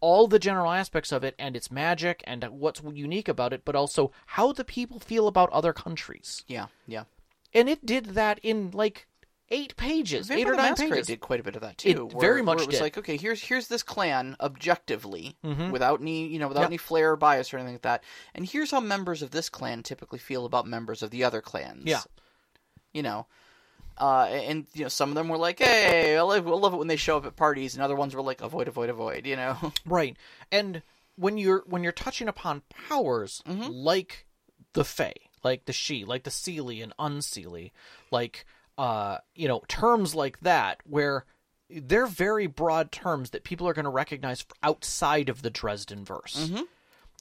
all the general aspects of it and its magic and what's unique about it, but also how the people feel about other countries. Yeah, yeah. And it did that in like eight pages, Vampire eight or nine pages. did quite a bit of that too. It where- very much where it was did. like, okay, here's here's this clan objectively, without any you know without Yep. any flair or bias or anything like that, and here's how members of this clan typically feel about members of the other clans. Yeah. you know. Uh, and you know, some of them were like, "Hey, I love, we'll love it when they show up at parties," and other ones were like, "Avoid, avoid, avoid." You know, Right. And when you're when you're touching upon powers like the Fae, like the Sidhe, like the Seelie and Unseelie, like uh, you know, terms like that where they're very broad terms that people are going to recognize outside of the Dresden verse.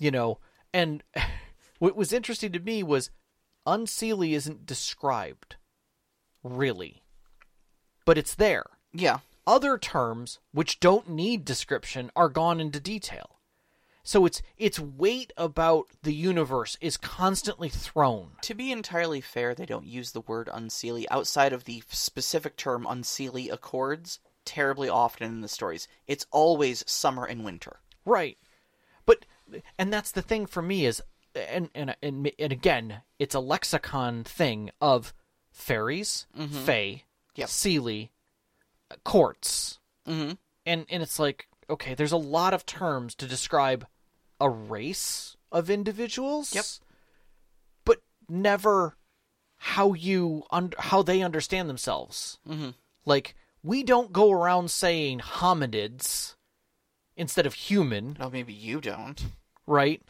You know, and what was interesting to me was Unseelie isn't described really. But it's there yeah, other terms which don't need description are gone into detail. So its its weight about the universe is constantly thrown. To be entirely fair, they don't use the word unseelie outside of the specific term unseelie accords terribly often in the stories. It's always summer and winter. Right. But and that's the thing for me is and and and, and again, it's a lexicon thing of fairies, fae, Yep. Seelie, courts. Mhm. And and it's like, okay, there's a lot of terms to describe a race of individuals. Yep. But never how you un- how they understand themselves. Mm-hmm. Like we don't go around saying hominids instead of human, Oh, maybe you don't. right?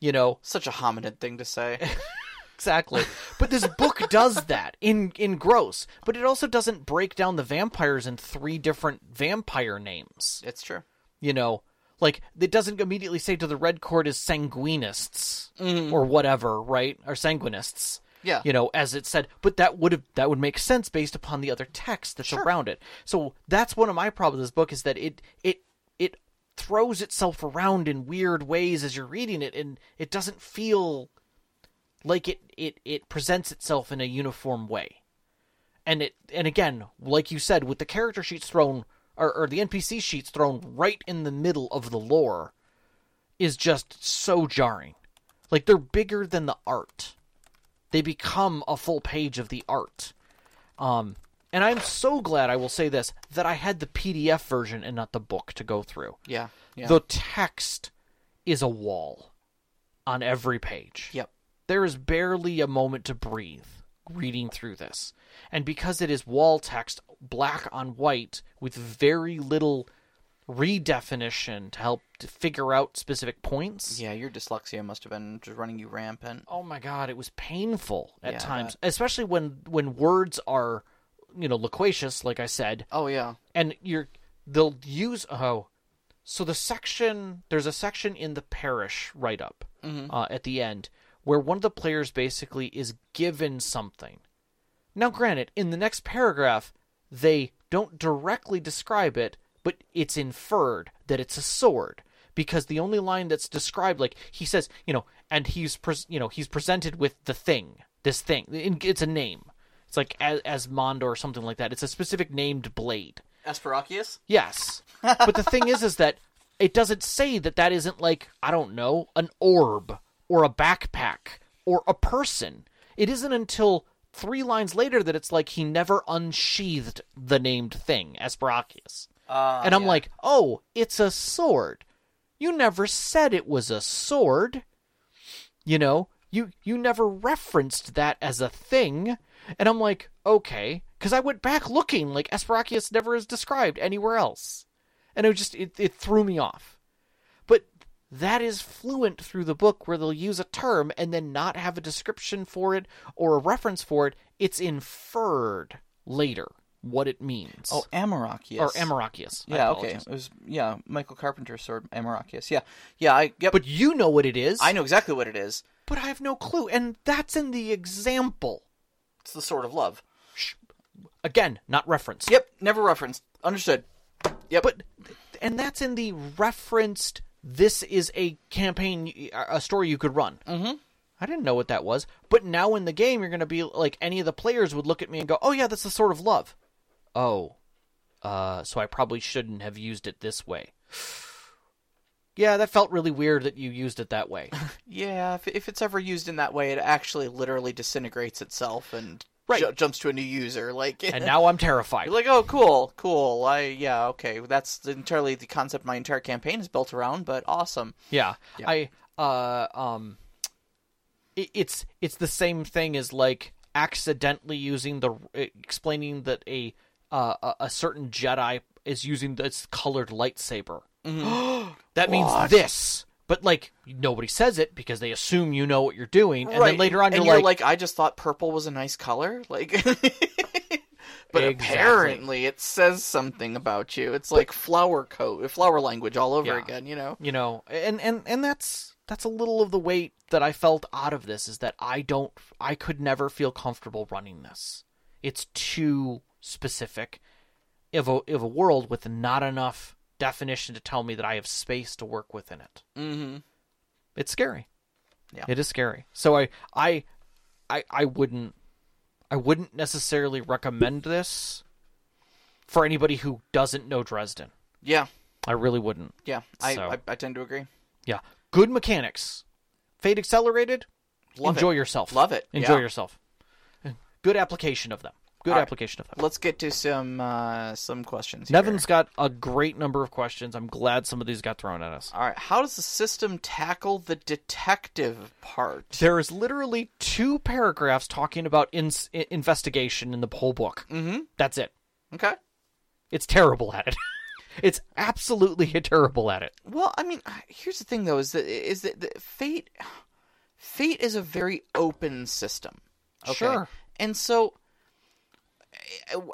You know, Such a hominid thing to say. exactly. but this book does that in in gross, but it also doesn't break down the vampires in three different vampire names. it's true. You know, like it doesn't immediately say to the red court is sanguinists mm-hmm. or whatever, right? Or sanguinists. Yeah. You know, as it said, but that would have that would make sense based upon the other text that's around it. So that's one of my problems with this book is that it it it throws itself around in weird ways as you're reading it and it doesn't feel like it it it presents itself in a uniform way and it and again like you said with the character sheets thrown or, or the npc sheets thrown right in the middle of the lore is just so jarring like they're bigger than the art they become a full page of the art um and i'm so glad i will say this that i had the pdf version and not the book to go through Yeah. Yeah. the text is a wall on every page Yep. there is barely a moment to breathe reading through this. And because it is wall text, black on white, with very little redefinition to help to figure out specific points. Yeah, your dyslexia must have been just running you rampant. Oh my god, it was painful at Yeah, times, especially when when words are, you know, loquacious, like I said, Oh yeah. and you're they'll use oh so the section there's a section in the parish write up uh, at the end where one of the players basically is given something now granted in the next paragraph they don't directly describe it but it's inferred that it's a sword because the only line that's described like he says you know and he's pres- you know he's presented with the thing this thing it's a name it's like as, Asmond or something like that it's a specific named blade Asparachius? Yes. but the thing is, is that it doesn't say that that isn't like, I don't know, an orb or a backpack or a person. It isn't until three lines later that it's like he never unsheathed the named thing, Asparachius. Uh, and I'm yeah. like, oh, it's a sword. You never said it was a sword. You know, you you never referenced that as a thing. And I'm like, okay, because I went back looking, like Asparachius never is described anywhere else, and it was just it, it threw me off. That is fluent through the book, where they'll use a term and then not have a description for it or a reference for it. It's inferred later what it means. Oh, Amoracchius. or Amoracchius. I Yeah, okay. It was yeah, Michael Carpenter's sword, Amoracchius. Yeah. Yeah, I yep. But you know what it is. I know exactly what it is. But I have no clue, and that's in the example. It's the sword of love. Again, not referenced. Yep, never referenced. Understood. Yep. But and that's in the referenced this is a campaign, a story you could run. Mm-hmm. I didn't know what that was, but now in the game, you're going to be like any of the players would look at me and go, "Oh yeah, that's the sort of love." Oh, uh, so I probably shouldn't have used it this way. Yeah, that felt really weird that you used it that way. Yeah, if, if it's ever used in that way, it actually literally disintegrates itself and Right. ju- jumps to a new user. Like, and now I'm terrified. like, oh, cool, cool. I yeah, okay. That's entirely the concept my entire campaign is built around. But awesome. Yeah. Yeah. I uh um it, it's it's the same thing as like accidentally using the explaining that a uh, a, certain Jedi is using this colored lightsaber. that means What? this. But like nobody says it because they assume you know what you're doing, and then later on and you're, like, I just thought purple was a nice color. Like, but Exactly. apparently it says something about you. It's like flower code, flower language all over Yeah. again. You know. you know, and and and that's that's a little of the weight that I felt out of this is that I don't I could never feel comfortable running this. It's too specific of a of a world with not enough definition to tell me that I have space to work within it. Mm-hmm. It's scary. Yeah. It is scary. So I I I I wouldn't I wouldn't necessarily recommend this for anybody who doesn't know Dresden. Yeah. I really wouldn't. Yeah. I, So- I I tend to agree. Yeah. Good mechanics. Fate Accelerated. Love Enjoy it. yourself. Love it. Enjoy Yeah. yourself. Good application of them. Good All right. application of them. Let's get to some uh, some questions. Here. Nevin's got a great number of questions. I'm glad some of these got thrown at us. All right. How does the system tackle the detective part? There is literally two paragraphs talking about ins i- investigation in the whole book. Mm-hmm. That's it. Okay. It's terrible at it. it's absolutely terrible at it. Well, I mean, here's the thing though: is that is that the fate, fate is a very open system. Okay? Sure. And so,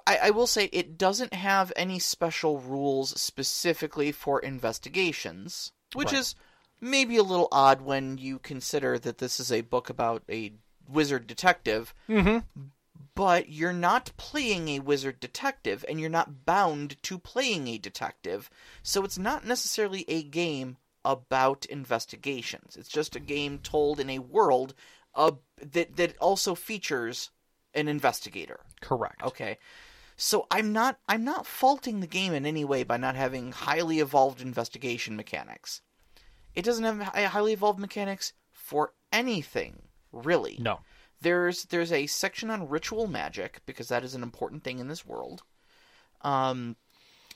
I, I will say it doesn't have any special rules specifically for investigations, which Right. is maybe a little odd when you consider that this is a book about a wizard detective. Mm-hmm. But you're not playing a wizard detective, and you're not bound to playing a detective. So it's not necessarily a game about investigations. It's just a game told in a world uh, that that also features an investigator. Correct. Okay. So I'm not I'm not faulting the game in any way by not having highly evolved investigation mechanics. It doesn't have highly evolved mechanics for anything, really. No. There's there's a section on ritual magic because that is an important thing in this world. Um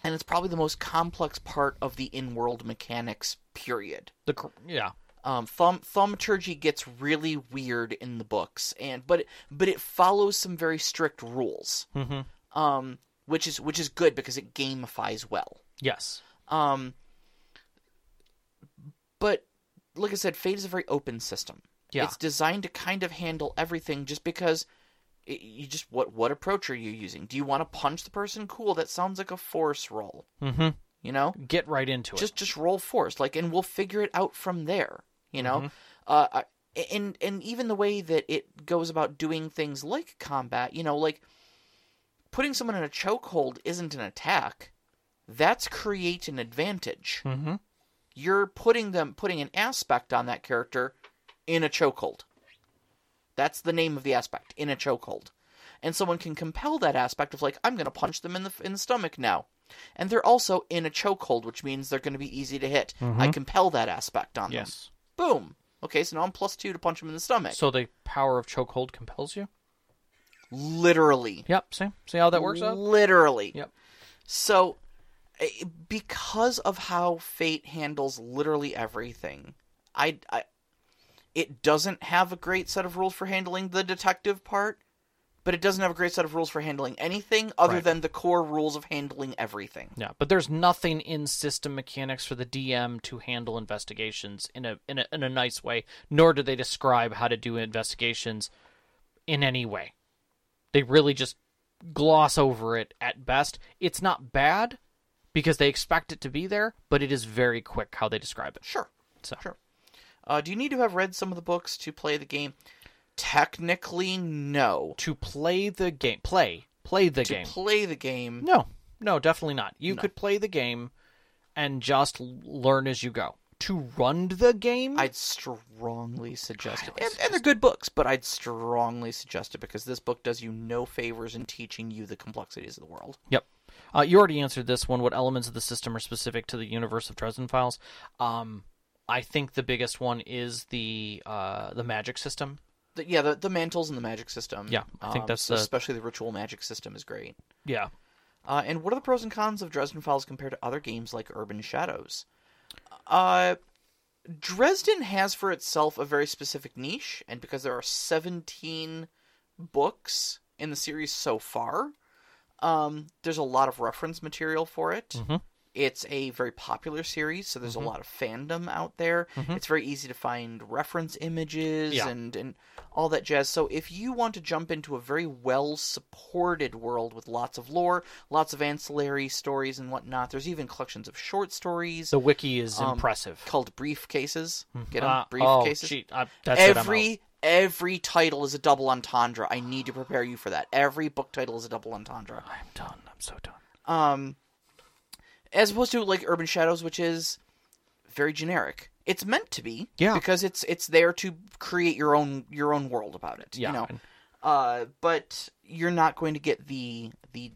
and it's probably the most complex part of the in-world mechanics period. The yeah. Um, thaumaturgy gets really weird in the books, and but but it follows some very strict rules, Mm-hmm. um, which is which is good because it gamifies well. Yes. Um, but like I said, Fate is a very open system. Yeah. It's designed to kind of handle everything, just because it, you just what what approach are you using? Do you want to punch the person? Cool, that sounds like a force roll. Mm-hmm. You know, Get right into it. just just roll force like and we'll figure it out from there you know? Mm-hmm. uh and and even the way that it goes about doing things like combat you know like putting someone in a chokehold isn't an attack. That's create an advantage. Mm-hmm. you're putting them putting an aspect on that character in a chokehold. That's the name of the aspect in a chokehold. And someone can compel that aspect of like i'm going to punch them in the in the stomach now. And they're also in a chokehold which means they're going to be easy to hit. I compel that aspect on them. Yes. Boom okay so now i'm plus two to punch him in the stomach So the power of chokehold compels you. literally Yep. See. See how that works out. literally Yep. So, eh, because of how Fate handles literally everything, I, I, it doesn't have a great set of rules for handling the detective part, but it doesn't have a great set of rules for handling anything other Right. than the core rules of handling everything. Yeah, but there's nothing in system mechanics for the DM to handle investigations in a in a in a nice way. Nor do they describe how to do investigations in any way. They really just gloss over it at best. It's not bad because they expect it to be there, but it is very quick how they describe it. Sure, So sure. Uh, do you need to have read some of the books to play the game? Technically, no. to play the game, play play the To game. play the game, No, no, definitely not. You No. could play the game and just learn as you go. to run the game. I'd strongly suggest it. And, and they're good books, but I'd strongly suggest it because this book does you no favors in teaching you the complexities of the world. Yep. Uh, you already answered this one. What elements of the system are specific to the universe of Dresden Files? Um, I think the biggest one is the uh, the magic system. The, yeah, the, the mantles and the magic system. Yeah, I think Um, that's so the- especially the ritual magic system is great. Yeah. Uh, and what are the pros and cons of Dresden Files compared to other games like Urban Shadows? Uh, Dresden has for itself a very specific niche, and because there are 17 books in the series so far, um, there's a lot of reference material for it. Mhm. It's a very popular series, so there's Mm-hmm. a lot of fandom out there. It's very easy to find reference images Yeah. and, and all that jazz. So if you want to jump into a very well supported world with lots of lore, lots of ancillary stories and whatnot, there's even collections of short stories The wiki is Um, impressive. called briefcases. Get them? Uh, briefcases. Oh, gee, that's I'm every every title is a double entendre. I need to prepare you for that. Every book title is a double entendre. I'm done. I'm so done. Um, as opposed to like Urban Shadows, which is very generic. It's meant to be, Yeah. because it's it's there to create your own your own world about it. Yeah, you know, uh, but you're not going to get the the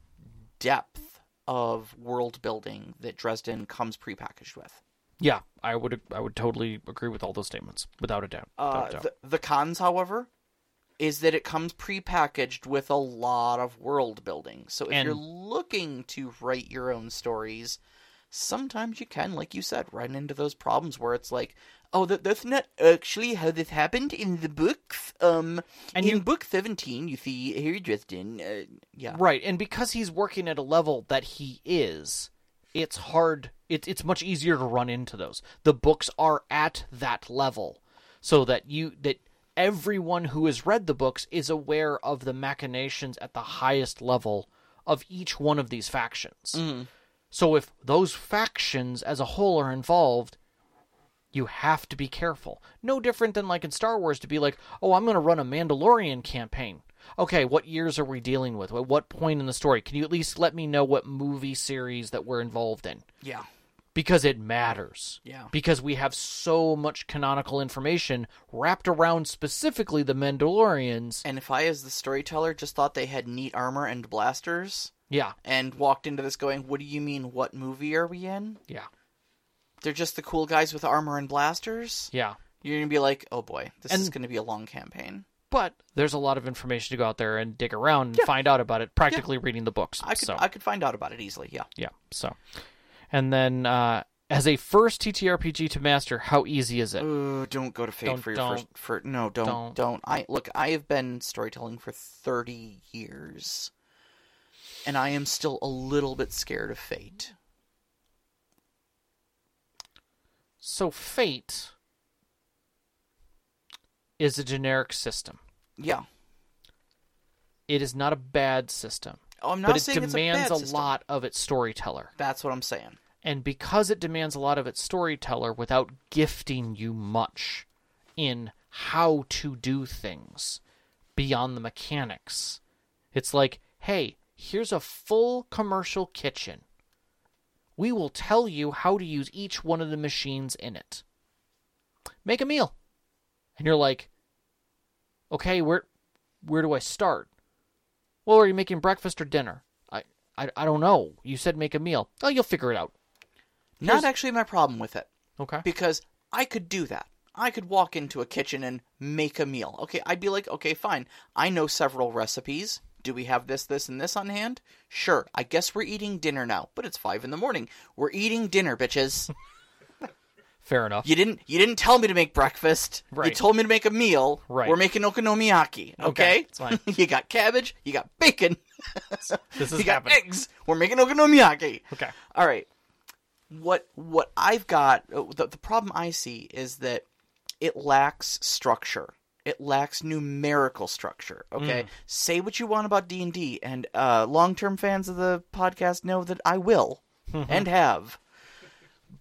depth of world building that Dresden comes prepackaged with. Yeah, I would I would totally agree with all those statements without a doubt. Without Uh, a doubt. the, the cons, however, is that it comes prepackaged with a lot of world building. So if And- you're looking to write your own stories, sometimes you can, like you said, run into those problems where it's like, oh, that, that's not actually how this happened in the books. Um, And in you- book 17, you see Harry Dresden. Uh, yeah. Right, and because he's working at a level that he is, it's hard. It, it's much easier to run into those. The books are at that level, so that you that everyone who has read the books is aware of the machinations at the highest level of each one of these factions. So if those factions as a whole are involved, you have to be careful. No different than like in Star Wars to be like, oh, I'm going to run a Mandalorian campaign. Okay, what years are we dealing with? At what point in the story? Can you at least let me know what movie series that we're involved in? Yeah. Because it matters. Yeah. Because we have so much canonical information wrapped around specifically the Mandalorians. And if I, as the storyteller, just thought they had neat armor and blasters Yeah, and walked into this going, what do you mean, what movie are we in? yeah, They're just the cool guys with armor and blasters? yeah. You're gonna be like, oh boy, this is gonna be a long campaign. But there's a lot of information to go out there and dig around and find out about it, practically reading the books. I could so. I could find out about it easily. Yeah. Yeah. So, and then uh, as a first TTRPG to master, how easy is it? Uh, don't go to Fate Don't- for your don't. first. For no, don't, Don't. don't I look? I have been storytelling for thirty years, and I am still a little bit scared of Fate. So, Fate is a generic system. Yeah. It is not a bad system, Oh, I'm not but it demands it's a, bad a, lot of its storyteller. That's what I'm saying. And because it demands a lot of its storyteller without gifting you much in how to do things beyond the mechanics, it's like, hey, here's a full commercial kitchen. We will tell you how to use each one of the machines in it. Make a meal. And you're like, okay, where where do I start? Well, are you making breakfast or dinner? I, I, I don't know. You said make a meal. Oh, you'll figure it out. Not actually my problem with it. Okay. because I could do that. I could walk into a kitchen and make a meal. Okay, I'd be like, okay, fine. I know several recipes. Do we have this, this, and this on hand? Sure. I guess we're eating dinner now, but it's five in the morning. We're eating dinner, bitches. Fair enough. You didn't. You didn't tell me to make breakfast. You told me to make a meal. Right. We're making okonomiyaki. Okay. Okay, it's fine. you got cabbage. You got bacon. This is you got happening. eggs. We're making okonomiyaki. Okay. All right. What what I've got uh, the, the problem I see is that it lacks structure. It lacks numerical structure. Okay, say what you want about D and D, and uh, long term fans of the podcast know that I will and have.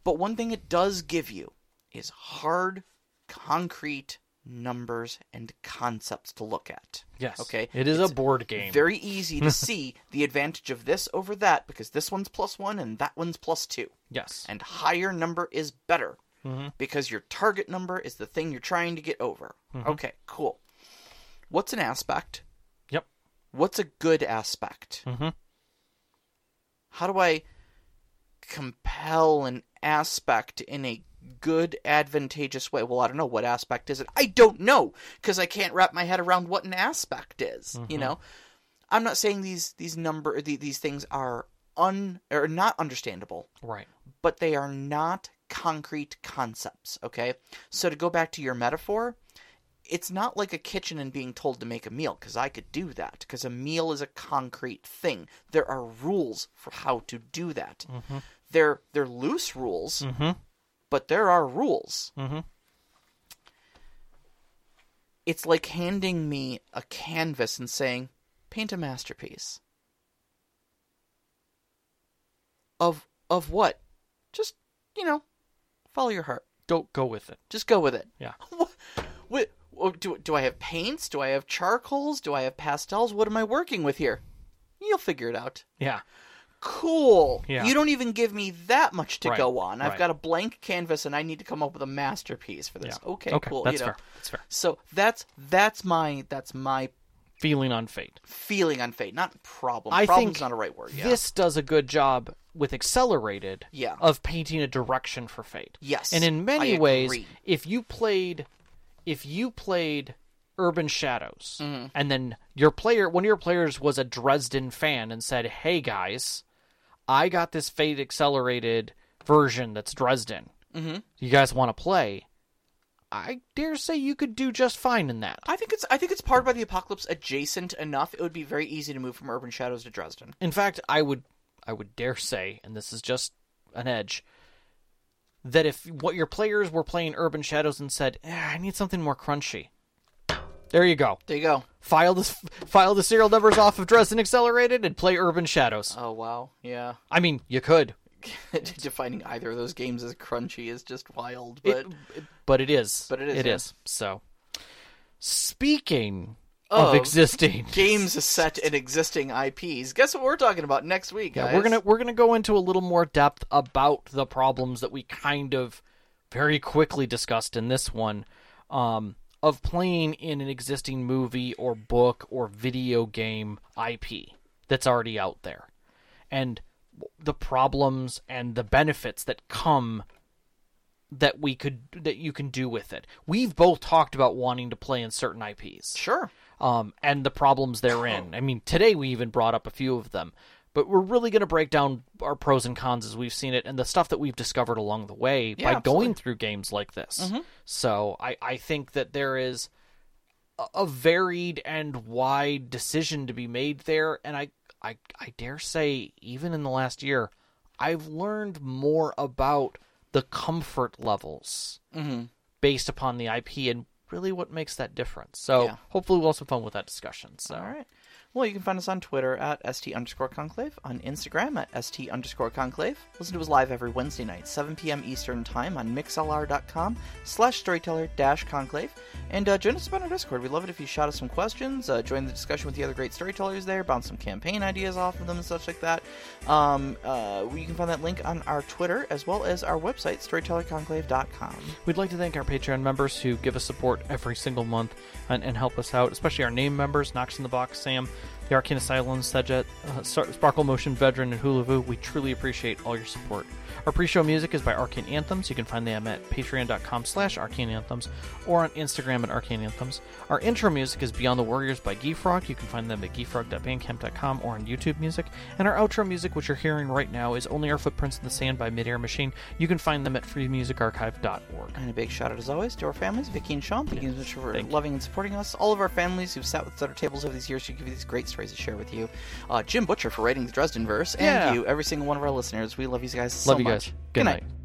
But one thing it does give you is hard, concrete numbers and concepts to look at. Yes. Okay. It is It's a board game. Very easy to see the advantage of this over that because this one's plus one and that one's plus two. yes. And higher number is better. Mm-hmm. because your target number is the thing you're trying to get over. Mm-hmm. Okay, cool. What's an aspect? Yep. What's a good aspect? Mhm. How do I compel an aspect in a good, advantageous way? Well, I don't know. What aspect is it? I don't know because I can't wrap my head around what an aspect is. You mm-hmm. know, I'm not saying these these number these things are un or not understandable Right. but they are not concrete concepts, okay? So to go back to your metaphor, it's not like a kitchen and being told to make a meal, because I could do that, because a meal is a concrete thing. There are rules for how to do that. They're, they're loose rules, Mhm. but there are rules. Mhm. It's like handing me a canvas and saying, paint a masterpiece. Of of what? Just, you know, follow your heart. Go go with it. Just go with it. Yeah. What, what, what- do, do I have paints? Do I have charcoals? Do I have pastels? What am I working with here? You'll figure it out. Yeah. Cool. Yeah. You don't even give me that much to Right, go on. I've right. got a blank canvas and I need to come up with a masterpiece for this. Yeah. Okay, Okay. cool. That's you know. fair. That's fair. So that's that's my that's my Feeling on fate. feeling on fate, not problem. I Problem's think not a right word. Yeah. This does a good job with accelerated Yeah. of painting a direction for fate. Yes, And in many I ways, agree. if you played if you played Urban Shadows Mm-hmm. and then your player one of your players was a Dresden fan and said, "Hey guys, I got this Fate accelerated version that's Dresden. Mm-hmm. You guys want to play?" I dare say you could do just fine in that. I think it's I think it's powered by the apocalypse adjacent enough. It would be very easy to move from Urban Shadows to Dresden. In fact, I would I would dare say, and this is just an edge, that if what your players were playing Urban Shadows and said, eh, "I need something more crunchy," there you go. There you go. File the file the serial numbers off of Dresden Accelerated and play Urban Shadows. Oh wow, yeah. I mean, you could, Defining either of those games as crunchy is just wild, It- but but it is. But it is, It yeah. is. So, speaking Of of existing games set in existing IPs. Guess what we're talking about next week, guys? Yeah, we're gonna we're gonna go into a little more depth about the problems that we kind of very quickly discussed in this one, um, of playing in an existing movie or book or video game IP that's already out there, and the problems and the benefits that come that we could that you can do with it. We've both talked about wanting to play in certain IPs Sure. um, and the problems therein. I mean, today we even brought up a few of them, but we're really going to break down our pros and cons as we've seen it and the stuff that we've discovered along the way Yeah, by absolutely. going through games like this. So I, I think that there is a varied and wide decision to be made there, and I, I, I dare say, even in the last year, I've learned more about the comfort levels mm-hmm. based upon the IP and really what makes that difference. So Yeah. hopefully we'll have some fun with that discussion. So All right. Well, you can find us on Twitter at st underscore conclave, on Instagram at st underscore conclave. Listen to us live every Wednesday night, 7 p.m. Eastern Time on mixlr.com slash storyteller dash conclave. And uh, join us on our Discord. We'd love it if you shot us some questions, uh, join the discussion with the other great storytellers there, bounce some campaign ideas off of them and such like that. Um, uh, you can find that link on our Twitter as well as our website, storytellerconclave.com. we'd like to thank our Patreon members who give us support every single month and, and help us out, especially our name members, Knox in the Box, Sam, the Arcane Asylum, Sejet, uh, Sparkle Motion Veteran, and Hulavu. We truly appreciate all your support. Our pre-show music is by Arcane Anthems. You can find them at patreon.com slash arcane anthems or on Instagram at arcane anthems. Our intro music is Beyond the Warriors by Geefrog. You can find them at geefrog.bandcamp.com or on YouTube Music. And our outro music, which you're hearing right now, is Only Our Footprints in the Sand by Midair Machine. You can find them at freemusicarchive.org. And a big shout out, as always, to our families, Vicky and Sean. Thank you so much for Thank loving and supporting us. All of our families who've sat with us at our tables over these years who give you these great stories to share with you. Uh, Jim Butcher for writing the Dresden verse. And Yeah. you, every single one of our listeners. We love you guys so Love you much. guys. Good night. night.